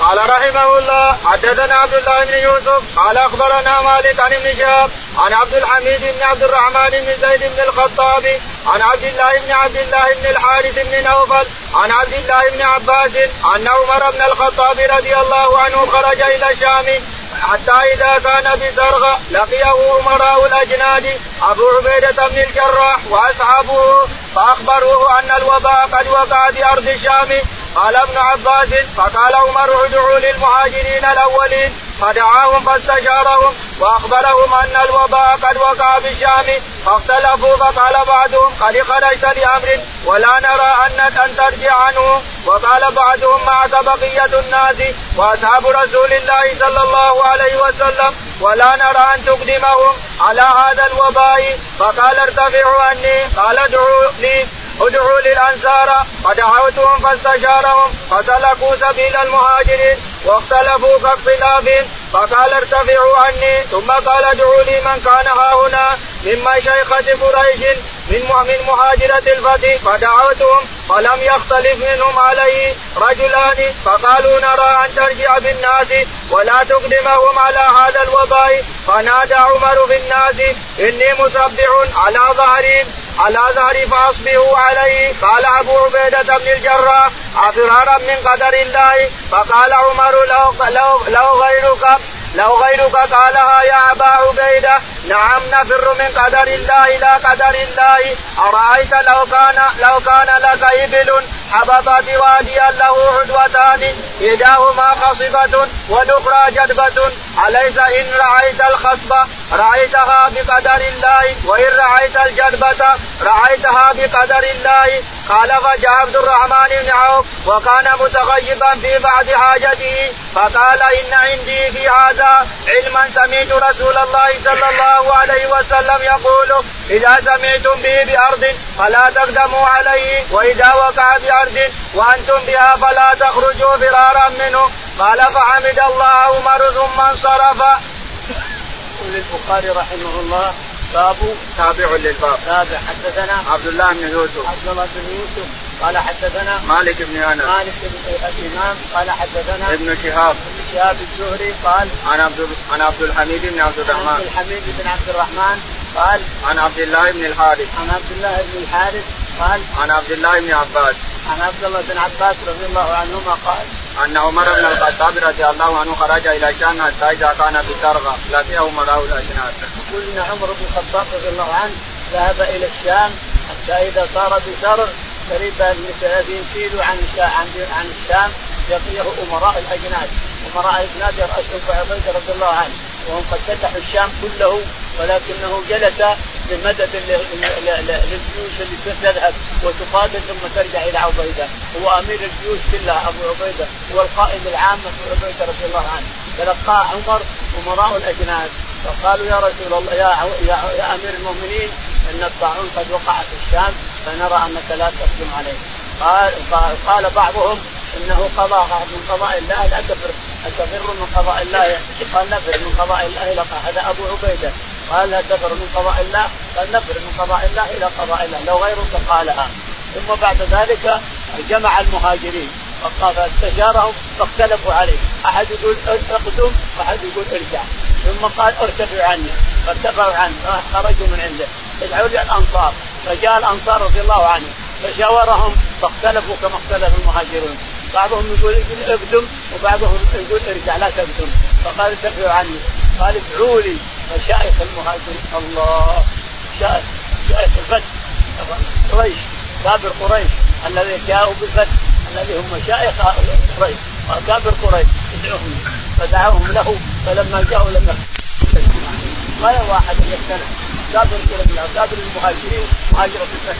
S1: قال رحمه الله حدثنا عبد الله بن يوسف قال أخبرنا مالك عن ابن شهاب عن عبد الحميد بن عبد الرحمن بن زيد بن الخطاب عن عبد الله بن عبد الله بن الحارث بن نوفل عن عبد الله بن عباس أن عمر بن الخطاب رضي الله عنه خرج إلى الشام حتى إذا كان بزرغ لقيه أمراء الأجناد أبو عبيدة بن الجراح وأصحابه فأخبروه أن الوباء قد وقع بأرض الشام قال ابن عباس فقال عمر ادعوا للمهاجرين الأولين. فدعاهم فاستشارهم وأخبرهم أن الوباء قد وقع بالشام فاختلفوا فقال بعضهم قد خرجت لامر ولا نرى أنك ان ترجع عنه. وقال بعضهم معك بقية الناس وأصحاب رسول الله صلى الله عليه وسلم ولا نرى أن تقدمهم على هذا الوباء. فقال ارتفعوا عني قال ادعوا لي. ادعوا للأنصار فدعوتهم فاستشارهم فسلكوا سبيل المهاجرين واختلفوا كاختلافهم فقال ارتفعوا عني ثم قال ادعوا لي من كان ها هنا من مشيخة قريش من من مهاجرة الفتح فدعوتهم فلم يختلف منهم عليه رجلان فقالوا نرى أن ترجع بالناس ولا تقدمهم على هذا الوباء فنادى عمر في الناس إني مسبح على ظهري على ظهري فأصبحوا عليه. قال أبو عبيدة بن الجراح أفرارا من قدر الله؟ فقال عمر لو لو, لو غيرك لو غيرك قالها يا أبا عبيدة. نعم نفر من قدر الله إلى قدر الله. أرأيت لو كان لو كان لك إبل حبطت واديا له عدوتان إحداهما خصبة والأخرى جدبة. أليس إن رأيت الخصبه رأيتها بقدر الله. وإن رأيت الجدبة؟ رأيتها بقدر الله. قال فجاء عبد الرحمن بن عوف وكان متغيبا في بعض حاجته فقال إن عندي في هذا علما سمعت رسول الله صلى الله عليه وسلم يقول إذا سمعتم به بأرض فلا تقدموا عليه وإذا وقع بأرض وأنتم بها فلا تخرجوا فرارا منه. قال فحمد الله عمر ثم انصرف.
S2: يقول البخاري رحمه الله باب
S1: تابع للباب.
S2: تابع حدثنا
S1: عبد الله بن يوسف.
S2: عبد الله بن يوسف. قال حدثنا
S1: مالك بن أنس.
S2: مالك بن الامام قال حدثنا
S1: ابن شهاب.
S2: ابن شهاب الزهري قال
S1: عن عبد عن عبد الحميد بن عبد
S2: عن عبد
S1: الرحمن.
S2: الحميد بن عبد الرحمن قال
S1: عن عبد الله بن الحارث.
S2: عن عبد الله بن الحارث قال
S1: عن عبد الله بن عباس.
S2: عن عبد الله بن عباس رضي الله عنهما قال
S1: أن عمر بن الخطاب رضي الله عنه خرج إلى الشام حتى إذا كان بسرغه لقيه امراء الاجناد.
S2: يقول ان عمر بن الخطاب رضي الله عنه ذهب إلى الشام حتى إذا صار بسرغ قريبا من 30 كيلو عن عن عن الشام لقيه أمراء الأجناد، أمراء الأجناد يرأسهم عبيده رضي الله عنه. وهم قد فتحوا الشام كله ولكنه جلس بمدد للجيوش اللي تذهب وتقاتل ثم ترجع إلى عبيدة. هو أمير الجيوش كلها أبو عبيدة. هو القائد العام أبو عبيدة رضي الله عنه. تلقاه عمر أمراء الأجناد. فقالوا يا رسول الله يا, يا أمير المؤمنين إن الطاعون قد وقع في الشام فنرى أنك لا تقدم عليه. قال قال بعضهم إنه قضاء من قضاء الله لا تفر تفر من قضاء الله؟ قال نفر من قضاء الله لقى هذا أبو عبيدة. قال لا تفر من قضاء الله؟ قال نفر من قضاء الله إلى قضاء الله لو غيرك قالها. ثم بعد ذلك جمع المهاجرين فاستشارهم فاختلفوا عليه. أحد يقول اقدم وأحد يقول ارجع. ثم قال ارتفعوا عني فارتفعوا عنه خرجوا من عنده. لي الأنصار. فجاء الانصار رضي الله عنهم. فشاورهم فاختلفوا كما اختلف المهاجرون. بعضهم يقول اقدم وبعضهم يقول ارجع لا تقدم فقال ارتفعوا عني قال ادعوا لي مشايخ المهاجرين. الله! شائخ شائخ الفتح. قريش كابر قريش. الذي جاءوا بالفتح الذي هم مشايخ قريش. كابر قريش. ادعوهم. فدعوهم له فلما جاءوا لم ولا واحد يقتنع كابر كابر المهاجرين مهاجرة الفتح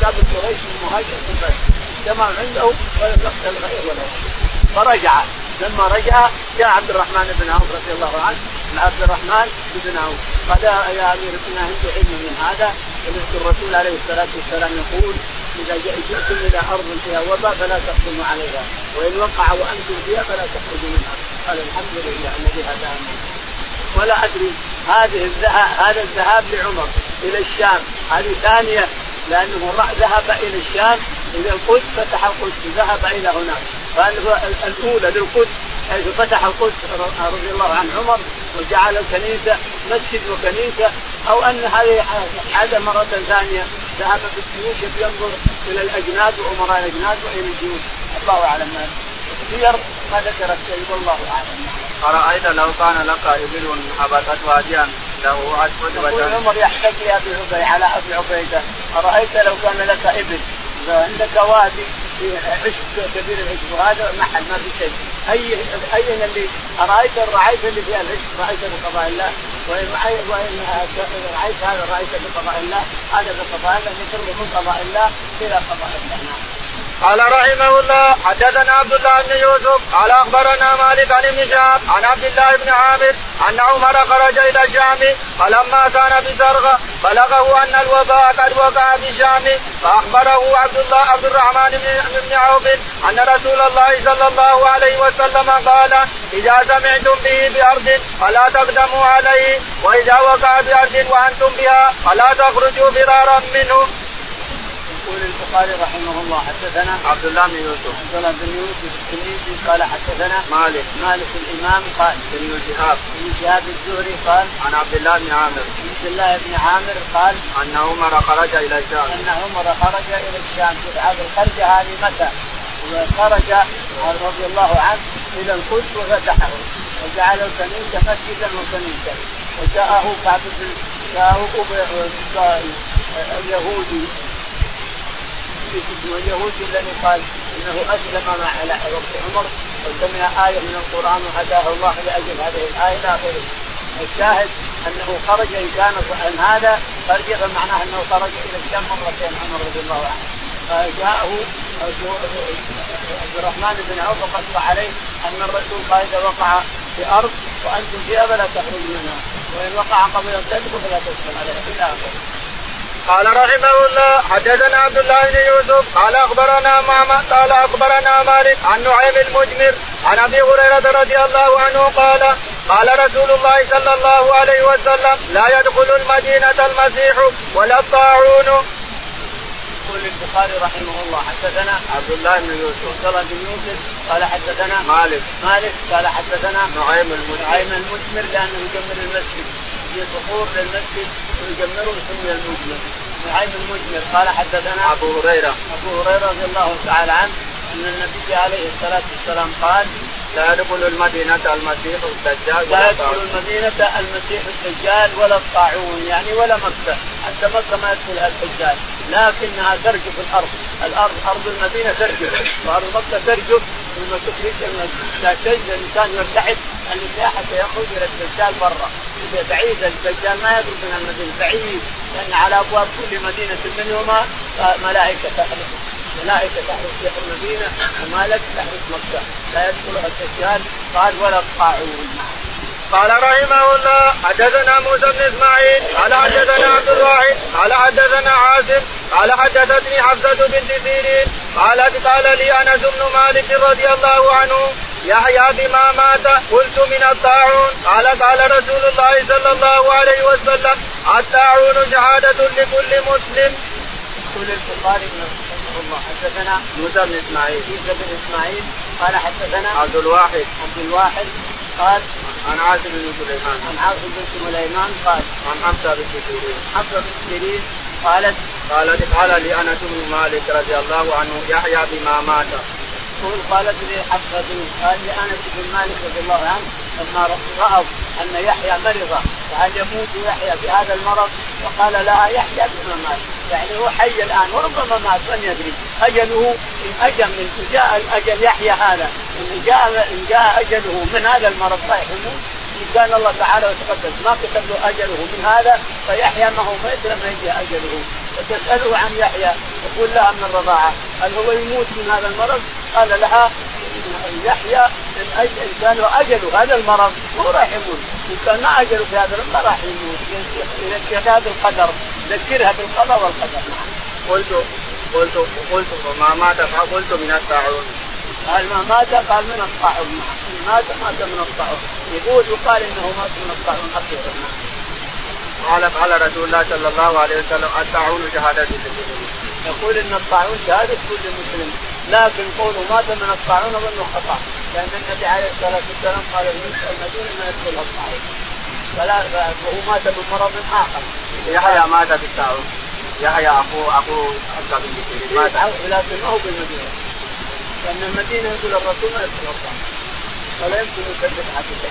S2: كابر قريش من مهاجرة الفتح اجتمعوا عنده ولم يقتل غير ولا فرجع. لما رجع جاء عبد الرحمن بن عوف رضي الله عنه. من عبد الرحمن بن عوف. قال يا أمير كنا عندي علم من هذا. سمعت الرسول عليه الصلاة والسلام يقول إذا جئتم إلى أرض فيها وباء فلا تقدموا عليها. وإن وقع وأنتم فيها فلا تخرجوا منها. قال الحمد لله الذي هدانا. ولا أدري هذه الذهاب هذا الذهاب لعمر إلى الشام هذه ثانية لأنه ذهب إلى الشام إلى القدس فتح القدس ذهب إلى هناك الاولى للقدس حيث فتح القدس رضي الله عن عمر وجعل الكنيسه مسجد وكنيسه أو ان هذه عاد مره ثانية ذهب بالجيوش ينظر إلى الاجناد وامراء الاجناد والى الجيوش الله اعلم ما ذكرت شيء والله اعلم
S1: أرأيت لو كان لك إبل حبست واديا له عشرة
S2: يقول عمر يحتج لأبي عبيدة على أبي عبيدة. أرأيت لو كان لك إبل. عندك وادي عشب كبير العشب وهذا محل ما في شيء. اي اين اللي أرأيت الرعيت اللي فيها العشب رأيت بقضاء الله. وإن وإن رأيت هذا رأيت بقضاء الله. هذا بقضاء الله يفر من قضاء الله إلى قضاء الله. نعم.
S1: قال رحمه الله حدثنا عبد الله بن يوسف قال أخبرنا مالك عن ابن شهاب عن عبد الله بن عامر أن عمر خرج إلى الشام فلما كان بزرغه بلغه أن الوباء قد وقع في الشام فأخبره عبد الله عبد الرحمن بن عوف أن رسول الله صلى الله عليه وسلم قال إذا سمعتم به بأرض فلا تقدموا عليه وإذا وقع بأرض وأنتم بها فلا تخرجوا فرارا منه.
S2: البخاري رحمه الله حدثنا
S1: عبد الله بن يوسف.
S2: عبد الله بن يوسف التلميذي قال حدثنا
S1: مالك.
S2: مالك الإمام قال
S1: بن شهاب
S2: بن شهاب الزهري قال
S1: عن عبد الله بن عامر.
S2: عبد الله بن عامر قال
S1: أن عمر خرج إلى الشام.
S2: أن عمر خرج إلى الشام. في هذه الخرجة هذه متى؟ خرج رضي الله عنه إلى القدس وفتحه. وجعل الكنيسه مسجدا وكنيسه وجاءه كعب بن جاءه اليهودي واليهودي الذي قال إنه أسلم مع وقت عمر وسمع آية من القرآن وهداه الله لأجل هذه الآية إلى آخره. الشاهد أنه خرج إن كان عن هذا خرج فمعناه أنه خرج إلى الشام مرتين عمر رضي الله عنه. فجاءه عبد الرحمن بن عوف وقص عليه أن الرسول قال إذا وقع في أرض وأنتم فيها فلا تخرجوا منها وإن وقع قبل أن تدخل فلا تدخل عليها إلى آخره.
S1: قال رحمه الله حدثنا عبد الله بن يوسف قال أخبرنا معمر قال أخبرنا مالك عن نعيم المجمر عن أبي هريرة رضي الله عنه قال قال رسول الله صلى الله عليه وسلم لا يدخل المدينة المسيح ولا الطاعون.
S2: يقول البخاري رحمه الله حدثنا
S1: عبد الله بن يوسف.
S2: عبد الله بن يوسف قال حدثنا
S1: مالك.
S2: مالك قال حدثنا
S1: نعيم المجمر.
S2: نعيم المجمر لأنه يجمر المسجد في صخور للمسجد. ويجمره سمي المجمر نعيم المجمر قال حدثنا
S1: أبو هريرة.
S2: أبو هريرة رضي الله تعالى عنه أن النبي عليه الصلاة والسلام قال
S1: لا يدخل المدينة المسيح الدجال
S2: لا يدخل المدينة المسيح الدجال ولا الطاعون يعني ولا مكة. حتى مكة ما يدخلها الدجال. لكنها ترجف الأرض. الأرض أرض المدينة ترجف. وأرض مكة ترجف. ثم تخرج الإنسان يرتحد ان السياحه سيخرج إلى الدجال برا بعيد الدجال ما يخرج من المدينة. بعيد لأن على أبواب كل مدينة منهما ملائكة تحرس ملائكة تحرس في المدينة ومالك تحرس مكة. لا يدخلها الدجال. قال ولا الطاعون
S1: قال رحمه الله حدثنا موسى بن إسماعيل قال حدثنا عبد الواحد قال حدثنا عاصم قال حدثتني حفصة بنت سيرين قالت قال لي أنس بن مالك رضي الله عنه يحيى بما مات قلت من الطاعون. قال قال رسول الله صلى الله عليه وسلم الطاعون شهادة لكل مسلم.
S2: يقول البخاري رحمه الله حدثنا
S1: موسى بن إسماعيل.
S2: موسى بن إسماعيل قال حدثنا
S1: عبد الواحد.
S2: عبد الواحد قال
S1: عن عاصم بن سليمان.
S2: عن عاصم بن سليمان قال.
S1: عن حمزة بن سيرين
S2: حفصه بن سيرين قالت.
S1: قالت قال لي أنس بن مالك رضي الله عنه يحيى بما مات.
S2: تقول قالت لي حفصه قال لي أنس بن مالك رضي الله عنه لما رأوا أن يحيى مرض وهل يموت يحيى بهذا المرض؟ فقال لها يحيى بما مات. يعني هو حي الآن وربما مات من يدري. أجله إن أجل من جاء الأجل يحيى هذا إن جاء إن جاء أجله من هذا المرض رايح يموت كان الله تعالى وتقدس. ما كتب له أجله من هذا فيحيى ما هو ميت لما يجي أجله. فتساله عن يحيى يقول لها من الرضاعه هل هو يموت من هذا المرض؟ قال لها يحيى إن إن كان له أجل هذا المرض هو راح يموت. إن كان ما اجله في هذا المرض راح يموت. يذكرها بالقدر ذكرها بالقضاء والقدر.
S1: قلت قلت قلت وما مات فقلت من الطاعون.
S2: قال ما مات قال من الطاعون. مات مات من الطاعون. يقول يقال إنه مات من الطاعون حقيقه
S1: قال قال رسول الله صلى الله عليه وسلم الطاعون شهادة
S2: يقول إن الطاعون شهادة كل مسلم. لكن قوله مات من الطاعون أظنه خطأ. لأن النبي عليه الصلاة والسلام قال يسال المدينة ما يدخلها الطاعون. فلا وهو مات من مرض آخر.
S1: يحيى مات بالطاعون يحيى أخو أخو عبد بن بكير مات.
S2: لكن ما هو بالمدينة لأن المدينة يقول الرسول ما الطاعون ولا يمكن يكذب حقيقه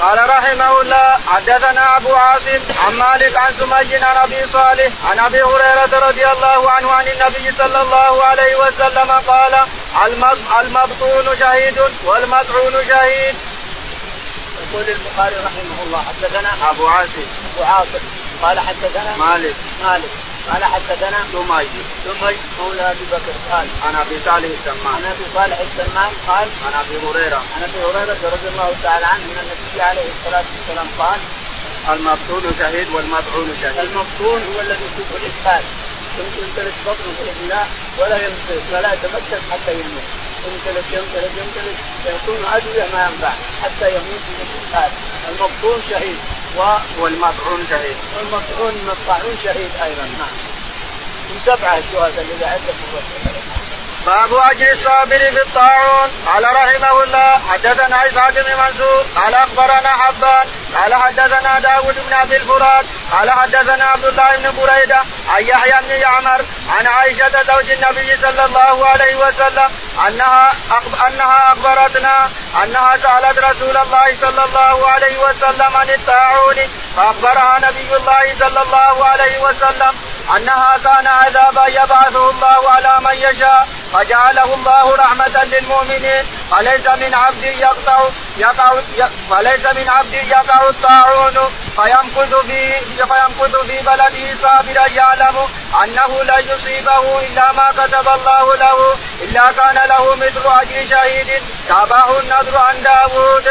S1: قال رحمه الله حدثنا أبو عاصم عن مالك عن سمي عن أبي صالح عن أبي هريرة رضي الله عنه عن النبي صلى الله عليه وسلم قال المبطون شهيد والمطعون شهيد.
S2: يقول البخاري رحمه الله حدثنا
S1: أبو عاصم.
S2: أبو عاصم. قال حدثنا
S1: مالك.
S2: مالك. قال حدثنا
S1: سمي.
S2: سمي مولى أبي بكر. قال
S1: عن أبي صالح السمان.
S2: عن أبي صالح السمان قال
S1: عن أبي هريرة.
S2: عن أبي هريرة رضي الله تعالى عنه أن النبي عليه الصلاة والسلام قال
S1: المبطون شهيد والمطعون شهيد.
S2: المبطون هو الذي يشوف الاسهال يمتلك بطنه بإذن الله ولا يمتلك ولا يتمكن حتى يموت. يمتلك يمتلك يمتلك يكون ادويه ما ينفع حتى يموت من الاسهال المبطون شهيد.
S1: و... والمطعون شهيد.
S2: والمطعون من الطاعون شهيد أيضا نعم. من سبعة الشهداء اللي عندك
S1: باب اجر الصابر في الطاعون. قال رحمه الله حدثنا إسحاق بن منصور قال أخبرنا حبان قال حدثنا داود بن أبي الفرات قال حدثنا عبد الله بن بريدة عن يحيى بن يعمر عن عائشة زوج النبي صلى الله عليه وسلم أنها أنها أخبرتنا أنها سألت رسول الله صلى الله عليه وسلم عن الطاعون فأخبرها نبي الله صلى الله عليه وسلم. انها كان عذابا يبعثه الله على من يشاء فجعله الله رحمة للمؤمنين فليس من عبد يقطع يقع فليس من عبد يقع الطاعون فيمكث في فيمكث في بلده صابرا يعلم أنه لن يصيبه إلا ما كتب الله له إلا كان له مثل أجر شهيد تابعه النذر عن داوود.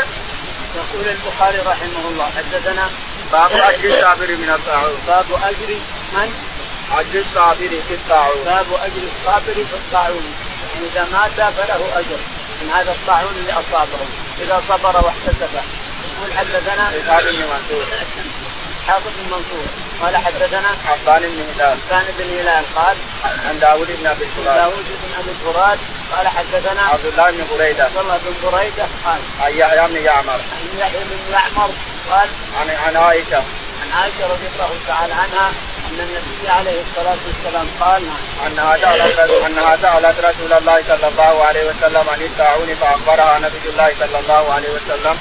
S2: يقول البخاري رحمه الله حدثنا
S1: باب أجر الصابر من الطاعون.
S2: باب أجر من؟
S1: أجر الصابر في الطاعون.
S2: باب أجر الصابر في الطاعون. يعني إذا مات فله أجر. من هذا الطاعون اللي أصابه. إذا صبر واحتسب. يقول حدثنا
S1: اسحاق بن منصور.
S2: حافظ بن منصور. قال حدثنا
S1: حبان بن هلال.
S2: حبان بن هلال قال
S1: عن داوود بن أبي الفرات.
S2: داوود بن أبي الفرات قال حدثنا
S1: عبد الله بن بريدة.
S2: عبد الله بن بريدة قال
S1: عن يحيى بن يعمر.
S2: عن يحيى بن يعمر قال
S1: عن عن عائشة.
S2: عن عائشة رضي الله تعالى عنها أن النبي عليه الصلاة والسلام قال
S1: انها سالت انها سالت رسول الله صلى الله عليه وسلم عن الطاعون فأخبرها نبي الله صلى الله عليه وسلم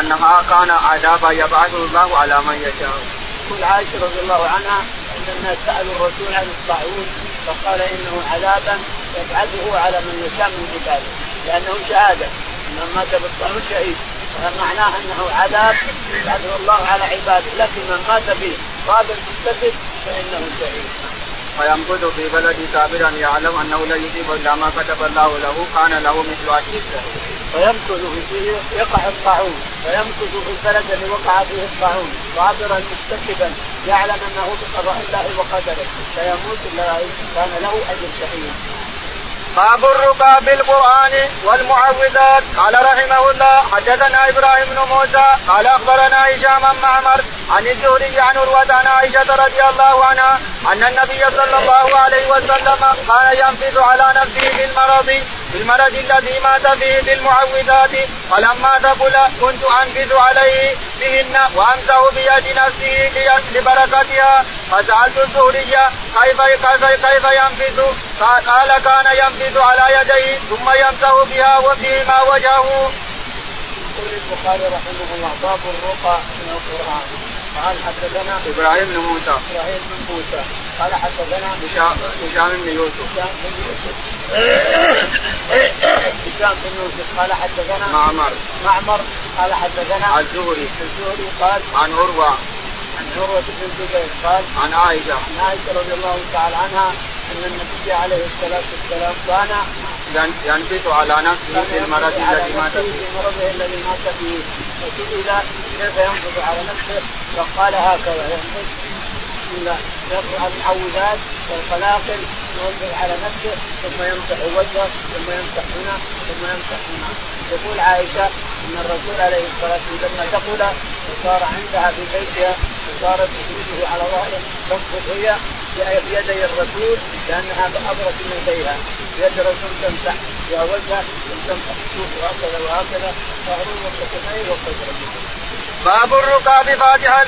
S1: أنها كان عذابا يبعثه الله على من يشاء.
S2: تقول عائشة رضي الله عنها إن الناس سألوا الرسول عن الطاعون فقال إنه عذابا يبعثه على من يشاء من عباده لأنه شهادة. من مات بالطاعون شهيد. معناه أنه عذاب يجعله الله على عباده. لكن من مات به قابل مستفد فإنه شهيد
S1: فيمكث في بلد كافرا يعلم أنه لا يصيب إلا ما كتب الله له كان له مثل اجر
S2: فيمكث فيه يقع الطاعون. فيمكث في البلد الذي وقع فيه الطاعون. صابرا مستكبا يعلم أنه بقضاء الله وقدره. فيموت كان له أجر شهيد
S1: باب الرقى بالقرآن والمعوذات. قال رحمه الله حدثنا إبراهيم بن موسى قال أخبرنا هشام معمر عن الزهري عن عروة عن عائشة رضي الله عنها أن النبي صلى الله عليه وسلم كان ينفذ على نفسه بالمرض بالمرض الذي مات فيه بالمعوذات فلما ثقل كنت أنفذ عليه بهن وأمسه بيد نفسه لبركتها فسألت الزهري كيف كيف كيف ينفذ؟ قال كان ينفذ على يديه ثم يمسه بها وفيهما وجهه.
S2: يقول البخاري رحمه الله باب الرقى من القرآن قال حدثنا
S1: إبراهيم بن موسى.
S2: إبراهيم بن موسى. قال حدثنا
S1: هشام بن يوسف.
S2: هشام بن يوسف. هشام بن يوسف. قال حدثنا
S1: معمر.
S2: معمر. قال حدثنا
S1: الزهري.
S2: الزهري قال
S1: عن عروة.
S2: عن عروة بن الزبير قال
S1: عن عائشة.
S2: عن عائشة رضي الله تعالى عنها إن النبي عليه الصلاة والسلام كان
S1: ينبت على نفسه في المرض الذي مات فيه.
S2: في مرضه الذي مات فيه. وسئل كيف ينفذ على نفسه؟ فقال هكذا الله يقرا المعوذات والقلاقل ينفذ على نفسه ثم يمسح وجهه ثم يمسح هنا ثم يمسح هنا. تقول عائشة إن الرسول عليه الصلاة والسلام لما دخل وصار عندها في بيتها وصارت تجلسه على ظهره تنفض هي بيدي الرسول لأنها ابرد من يديها يد الرسول تمسح وجهه تمسح وهكذا وهكذا. ظهره وقدميه وقدره
S1: باب الرقى بفاتحة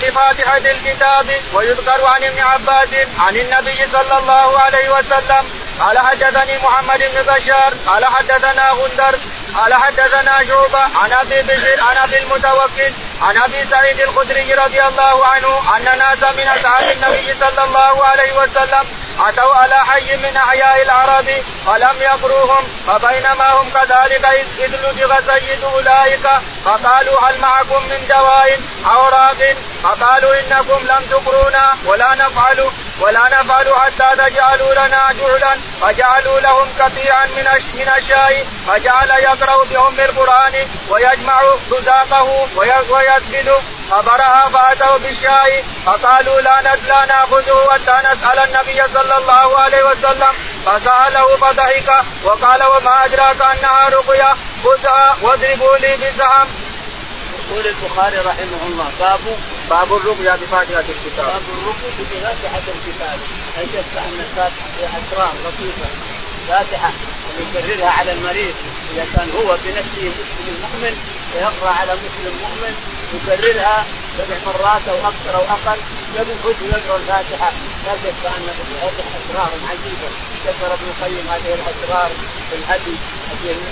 S1: بفاتحة الكتاب ويذكر عن ابن عباس عن النبي صلى الله عليه وسلم. قال حدثني محمد بن بشار قال حدثنا غندر قال حدثنا شعبة عن أبي بشر عن أبي المتوكل عن أبي سعيد الخدري رضي الله عنه أن ناسا من أصحاب النبي صلى الله عليه وسلم أتوا على حي من أحياء العرب فلم يقروهم فبينما هم كذلك اذ لدغ سيد أولئك فقالوا هل معكم من دواء أو راق فقالوا إنكم لم تقرونا ولا نفعل. ولا نفعل حتى تجعلوا لنا جهلا. فجعلوا لهم قطيعا من من الشاي. فجعل يقرأ بهم القرآن ويجمع رزاقه ويسجد. فبرها فأتوا بالشاي. فقالوا لا لا نأخذه حتى نسأل النبي صلى الله عليه وسلم. فسأله فضحك. وقال وما أدراك أنها رقية. خذها واضربوا لي بسهم
S2: يقول البخاري رحمه الله باب
S1: باب الرقية بفاتحة الكتاب.
S2: باب الرقية بفاتحة الكتاب. أي أن الفاتحة فيها أسرار لطيفة. فاتحة. ويكررها على المريض. إذا كان هو بنفسه مسلم مؤمن فيقرأ على مسلم مؤمن يكررها سبع مرات أو أكثر أو أقل يقعد يقرأ الفاتحة. لا شك أن هذه أسرار عجيبة ذكر ابن القيم هذه الأسرار في الهدي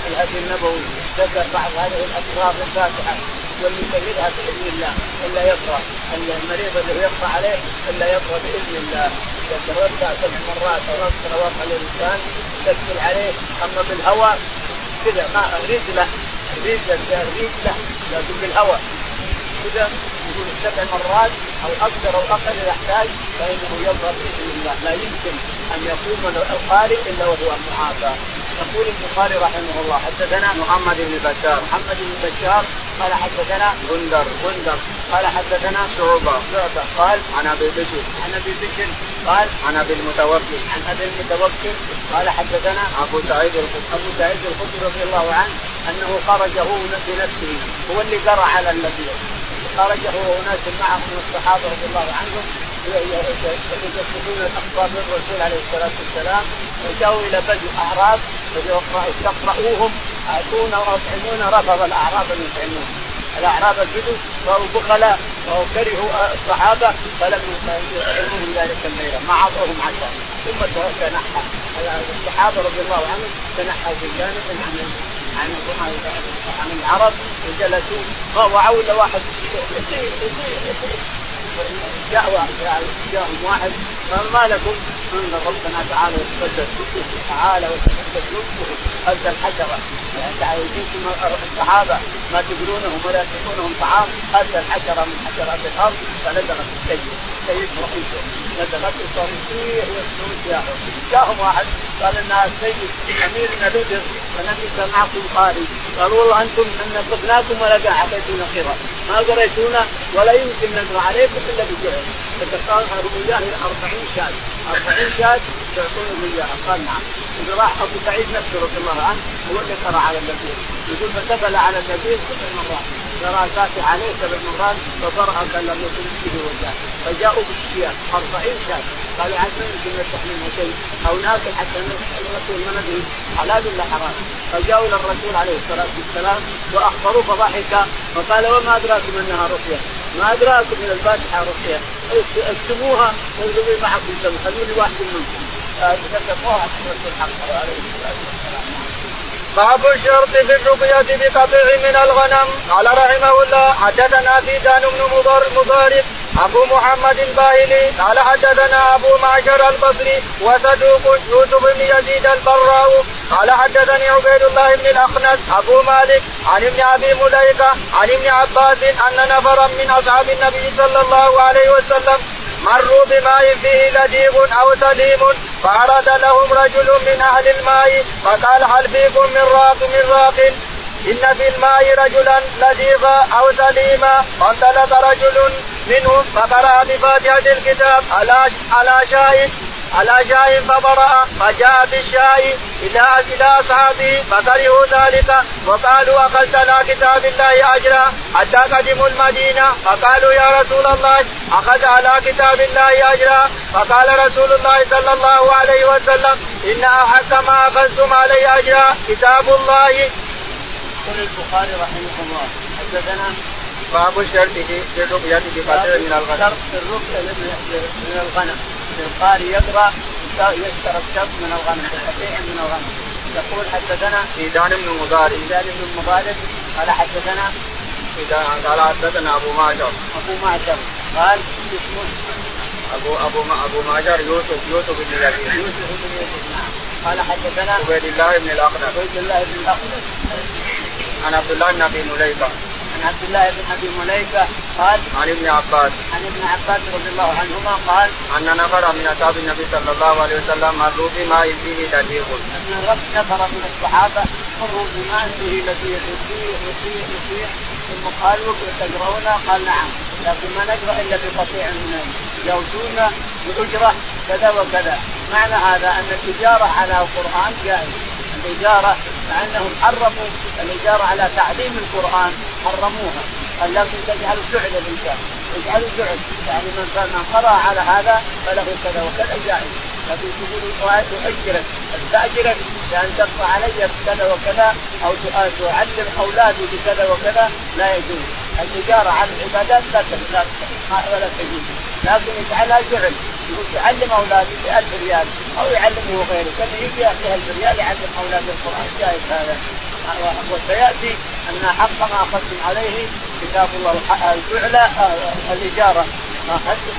S2: الهدي النبوي. ذكر بعض هذه الأسرار في الفاتحة. واللي بإذن الله إلا يقرأ. المريض الذي يقرأ عليه إلا يقرأ بإذن الله. اذا كررتها سبع مرات أو أكثر واقع الإنسان تدخل عليه. أما بالهواء كذا ما رجلة رجلة رجلة لكن بالهواء كذا يقول سبع مرات أو أكثر أو أقل إذا احتاج فإنه يقرأ بإذن الله. لا يمكن أن يقوم القارئ إلا وهو معافى. يقول البخاري رحمه الله حدثنا
S1: محمد بن بشار.
S2: محمد بن بشار قال حدثنا
S1: غندر
S2: غندر قال حدثنا
S1: شعبة.
S2: شعبة. قال
S1: عن أبي بشر
S2: عن أبي بشر قال
S1: عن أبي المتوكل.
S2: عن أبي المتوكل. قال حدثنا
S1: أبو سعيد الخدري.
S2: أبو سعيد الخدري رضي الله عنه أنه خرج هو بنفسه هو اللي قرا على النبي. خرج هو وناس معه من الصحابة رضي الله عنهم يكتبون الأخبار من الرسول عليه الصلاة والسلام وجاءوا إلى بدو أعراب تقرؤوهم اتونا واطعمونا رفض الاعراب ان يطعمون. الاعراب البدو صاروا بخلاء وهو كرهوا الصحابة فلم يطعموهم ذلك الليلة ما أعطوهم عشاء ثم تنحى. الصحابة رضي الله عنهم تنحوا في جانب عن عن عن العرب وجلسوا. وعوا الا واحد. جاء جاءهم واحد. ما لكم؟ إن ربنا تعالى يتقدس تعالى ويتقدس نصفه هز الحجره يعني يجيكم الصحابة ما تقولونهم ولا يتقونهم طعام هز الحجره من حجرات الأرض فنزلت السيد سيد رئيسه. نزلت وصار يصيح ويصيح جاهم واحد قال إنها السيد اميرنا لدر فنزل معكم قاري قالوا والله أنتم إن قبناكم ولا حكيتونا خيرا ما قريتونا ولا يمكن نقرأ عليكم إلا بجهل. فتقال اياه إلى 40 شاة. 40 شاة يعطونهم إياها. قال نعم. إذا راح أبو سعيد نفسه رضي الله عنه هو اللي قرأ على النبي. يقول فسبل على النبي سبع مرات. عليه سبع مرات فقرا كان لم يكن به وجاه فجاءوا بالشياه 40 شاة. قالوا عاد ما يمكن نفتح منها شيء. أو ناكل حتى الرسول ما ندري. حلال ولا حرام؟ فجاءوا إلى الرسول عليه الصلاة والسلام واخبروه فضحك. فقال وما أدراكم أنها رقية؟ ما أدراكم من الفاتحة رقية؟ اكتبوها واضربوا معكم خلوني واحد منكم. كتبوها عشان الحق عليه الصلاة والسلام.
S1: باب الشرط في الرقية بقطع من الغنم. قال رحمه الله حدثنا زيدان بن مضر مضارب أبو محمد الباهلي قال حدثنا أبو معشر البصري وصدوق يوسف بن يزيد البراء قال حدثني عبيد الله بن الاخنس أبو مالك عن ابن أبي مليكة عن ابن عباس أن نفرا من أصحاب النبي صلى الله عليه وسلم مروا بماء فيه لديغ أو سليم فاراد لهم رجل من أهل الماء فقال هل فيكم من راق من راق؟ إن في الماء رجلا لديغا أو سليما فانطلق رجل منهم فقرأ بفاتحة الكتاب على على شاهد؟ على شاء فبرأ فجاء بالشاء إلى إلى أصحابه فكرهوا ذلك وقالوا أخذت على كتاب الله أجرا حتى قدموا المدينة فقالوا يا رسول الله أخذ على كتاب الله أجرا فقال رسول الله صلى الله عليه وسلم إن أحق ما أخذتم عليه أجرا كتاب الله.
S2: يقول البخاري رحمه الله حدثنا
S1: باب الشرط في الرقية بقدر من الغنم.
S2: شرط في الرقية من الغنم القاري يقرأ يشترى الشرط من الغنم؟ بقطيع من الغنم. يقول حدثنا
S1: زيدان بن مضارب
S2: زيدان بن مضارب قال حدثنا
S1: قال حدثنا أبو معشر
S2: أبو معشر قال اسمه
S1: أبو أبو أبو معشر يوسف يوسف بن يزيد.
S2: يوسف بن يزيد نعم. قال حدثنا
S1: عبيد الله بن الاخنس
S2: عبيد الله بن الاخنس
S1: عن عبد الله بن أبي مليكه
S2: عن عبد الله بن أبي مليكة قال
S1: عن ابن عباس.
S2: عن ابن عباس رضي الله عنهما قال
S1: أن نفر من أصحاب النبي صلى الله عليه وسلم مروا بماء فيه لذيذ
S2: أن نفر من الصحابة مروا بماء فيه لذيذ يسيح يسيح يسيح ثم قالوا تقرؤون قال نعم. لكن ما نقرا إلا بقطيع من يوتون بأجرة كذا وكذا. معنى هذا أن الاجاره على القرآن جائزة. الاجاره مع أنهم حرموا الاجاره على تعليم القرآن حرموها. قال لكن تجعل فعل الانسان يجعل فعل يعني من من قرأ على هذا فله كذا وكذا جائز لكن تقول أؤجرك. استاجرك بأن تقطع علي كذا وكذا أو تعلم أولادي بكذا وكذا. لا يجوز. الاجاره على العبادات لا لا ولا تجوز. لكن يجعلها فعل يقول يعلم اولاده ب 1000 ريال أو يعلمه غيره. كان يجي يعطيه 1000 ريال يعلم اولاده القرآن. جائز هذا. وسياتي أن حق ما أخذتم عليه كتاب الله الفعل آه، الإجارة. ما اخذتم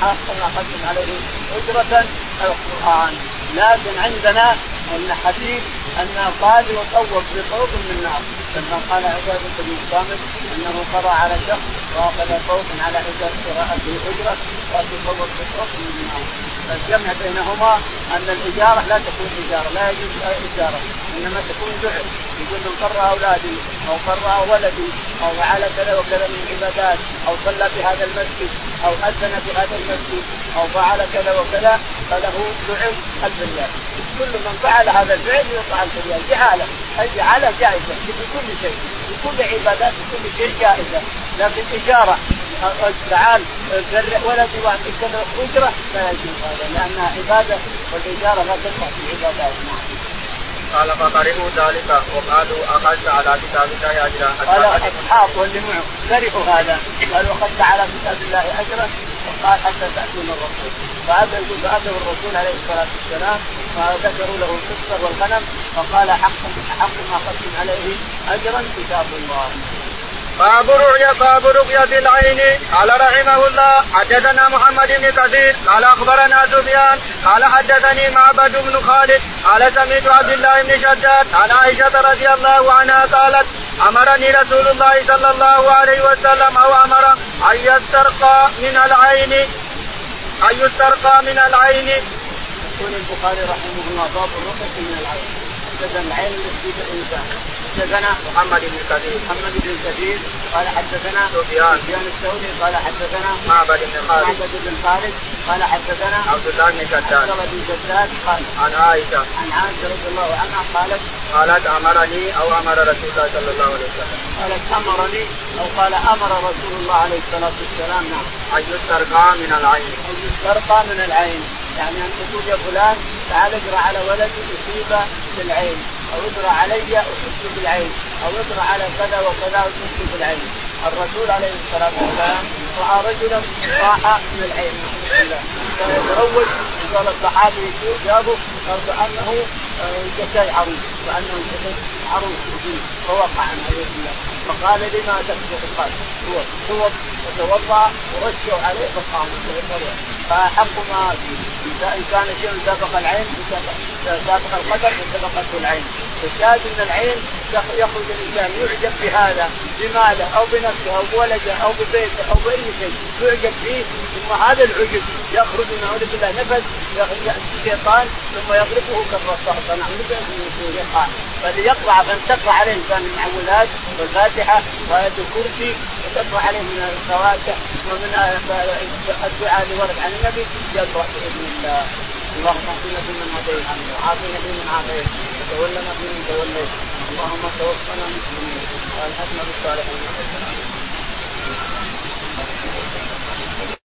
S2: حق ما أخذتم عليه أجرة القرآن. لكن عندنا أن حديث أن قال وطوف بطوف من نار لما قال عبادة بن صامت أنه قرا على شخص واخذ طوف على قراءته أجرة وتصوف بطوف من نار فالجمع بينهما أن الإجارة لا تكون إجارة لا يجوز إجارة إنما تكون فعل يقول من قرا أولادي أو قرا ولدي أو فعل كذا وكذا من العبادات أو صلى في هذا المسجد أو أذن في هذا المسجد أو فعل كذا وكذا فله لعن 1000 ريال كل من فعل هذا الفعل يقطع 1000 ريال جعاله الجعاله جائزة. في كل شيء. في كل عبادات في كل شيء جائزة. لكن اجاره تعال ولدي واعطيك إجرة لا يجوز هذا لانها عباده والاجاره لا تدفع في العبادات نعم.
S1: قال فقرئوا ذلك وقالوا أخذت على كتاب الله أجرا.
S2: قال أصحاب واللي معه كرهوا هذا قالوا أخذت على كتاب الله أجرا. وقال حتى تأتون الرسول. فاتى يقول فاتوا الرسول عليه الصلاة والسلام فذكروا له القصة والغنم فقال حق حق ما اخذتم عليه أجرا كتاب الله.
S1: باب رؤيا باب رؤيا العين. قال رحمه الله حدثنا محمد بن كثير. قال أخبرنا سفيان. قال حدثني معبد بن خالد. قال سمعت عبد الله بن شداد عن عائشة رضي الله عنها قالت أمرني رسول الله صلى الله عليه وسلم أو أمر أن يسترقى من العين أن يسترقى من العين.
S2: يقول البخاري رحمه الله باب الرقيه من العين. العين التي في الانسان حدثنا
S1: محمد بن كثير.
S2: محمد بن كثير. قال حدثنا
S1: سفيان.
S2: سفيان الثوري. قال حدثنا
S1: معبد بن خالد.
S2: معبد بن خالد. قال حدثنا
S1: عبد الله بن شداد
S2: عبد بن شداد قال
S1: عن عائشة.
S2: عن عائشة رضي الله عنها قالت
S1: قالت أمرني أو أمر رسول الله صلى الله عليه وسلم.
S2: قالت أمرني أو قال أمر رسول الله عليه الصلاة والسلام. نعم.
S1: أن يسترقى من العين.
S2: أن يسترقى من العين. يعني أن تقول يا فلان تعال اقرا على ولدي أصيب بالعين. أو اقرا علي اصبت بالعين أو اقرا على كذا وكذا اصبت بالعين. الرسول عليه الصلاة والسلام رأى رجلا راح من العين. كان يتروج قال الصحابي يشوف جابه قال كانه جسد عروس كانه جسد عروس فوقع عن الله. فقال لما تكتب؟ قال هو هو وتوضا ورشوا عليه فقام. فاحق ما ان كان شيء سابق العين سابق القدر فسبقته العين. الشاهد أن العين يخرج الإنسان يعجب بهذا بماله أو بنفسه أو بولده أو ببيته أو بأي شيء. يعجب فيه ثم هذا العجب يخرج نعوذ بالله نفس ياتي الشيطان ثم يضربه كالرصاص نعوذ بالله من يقع فليقرا فلتقرا عليه انسان من المعوذات والفاتحة وآية الكرسي. وتقرا عليه من الفواتح ومن الدعاء اللي ورد عن النبي يقرا بإذن الله. اللهم اهدنا فيمن هديت وعافنا فيمن عافيت وتولنا فيمن توليت. اللهم توفنا مسلمين وألحقنا بالصالحين.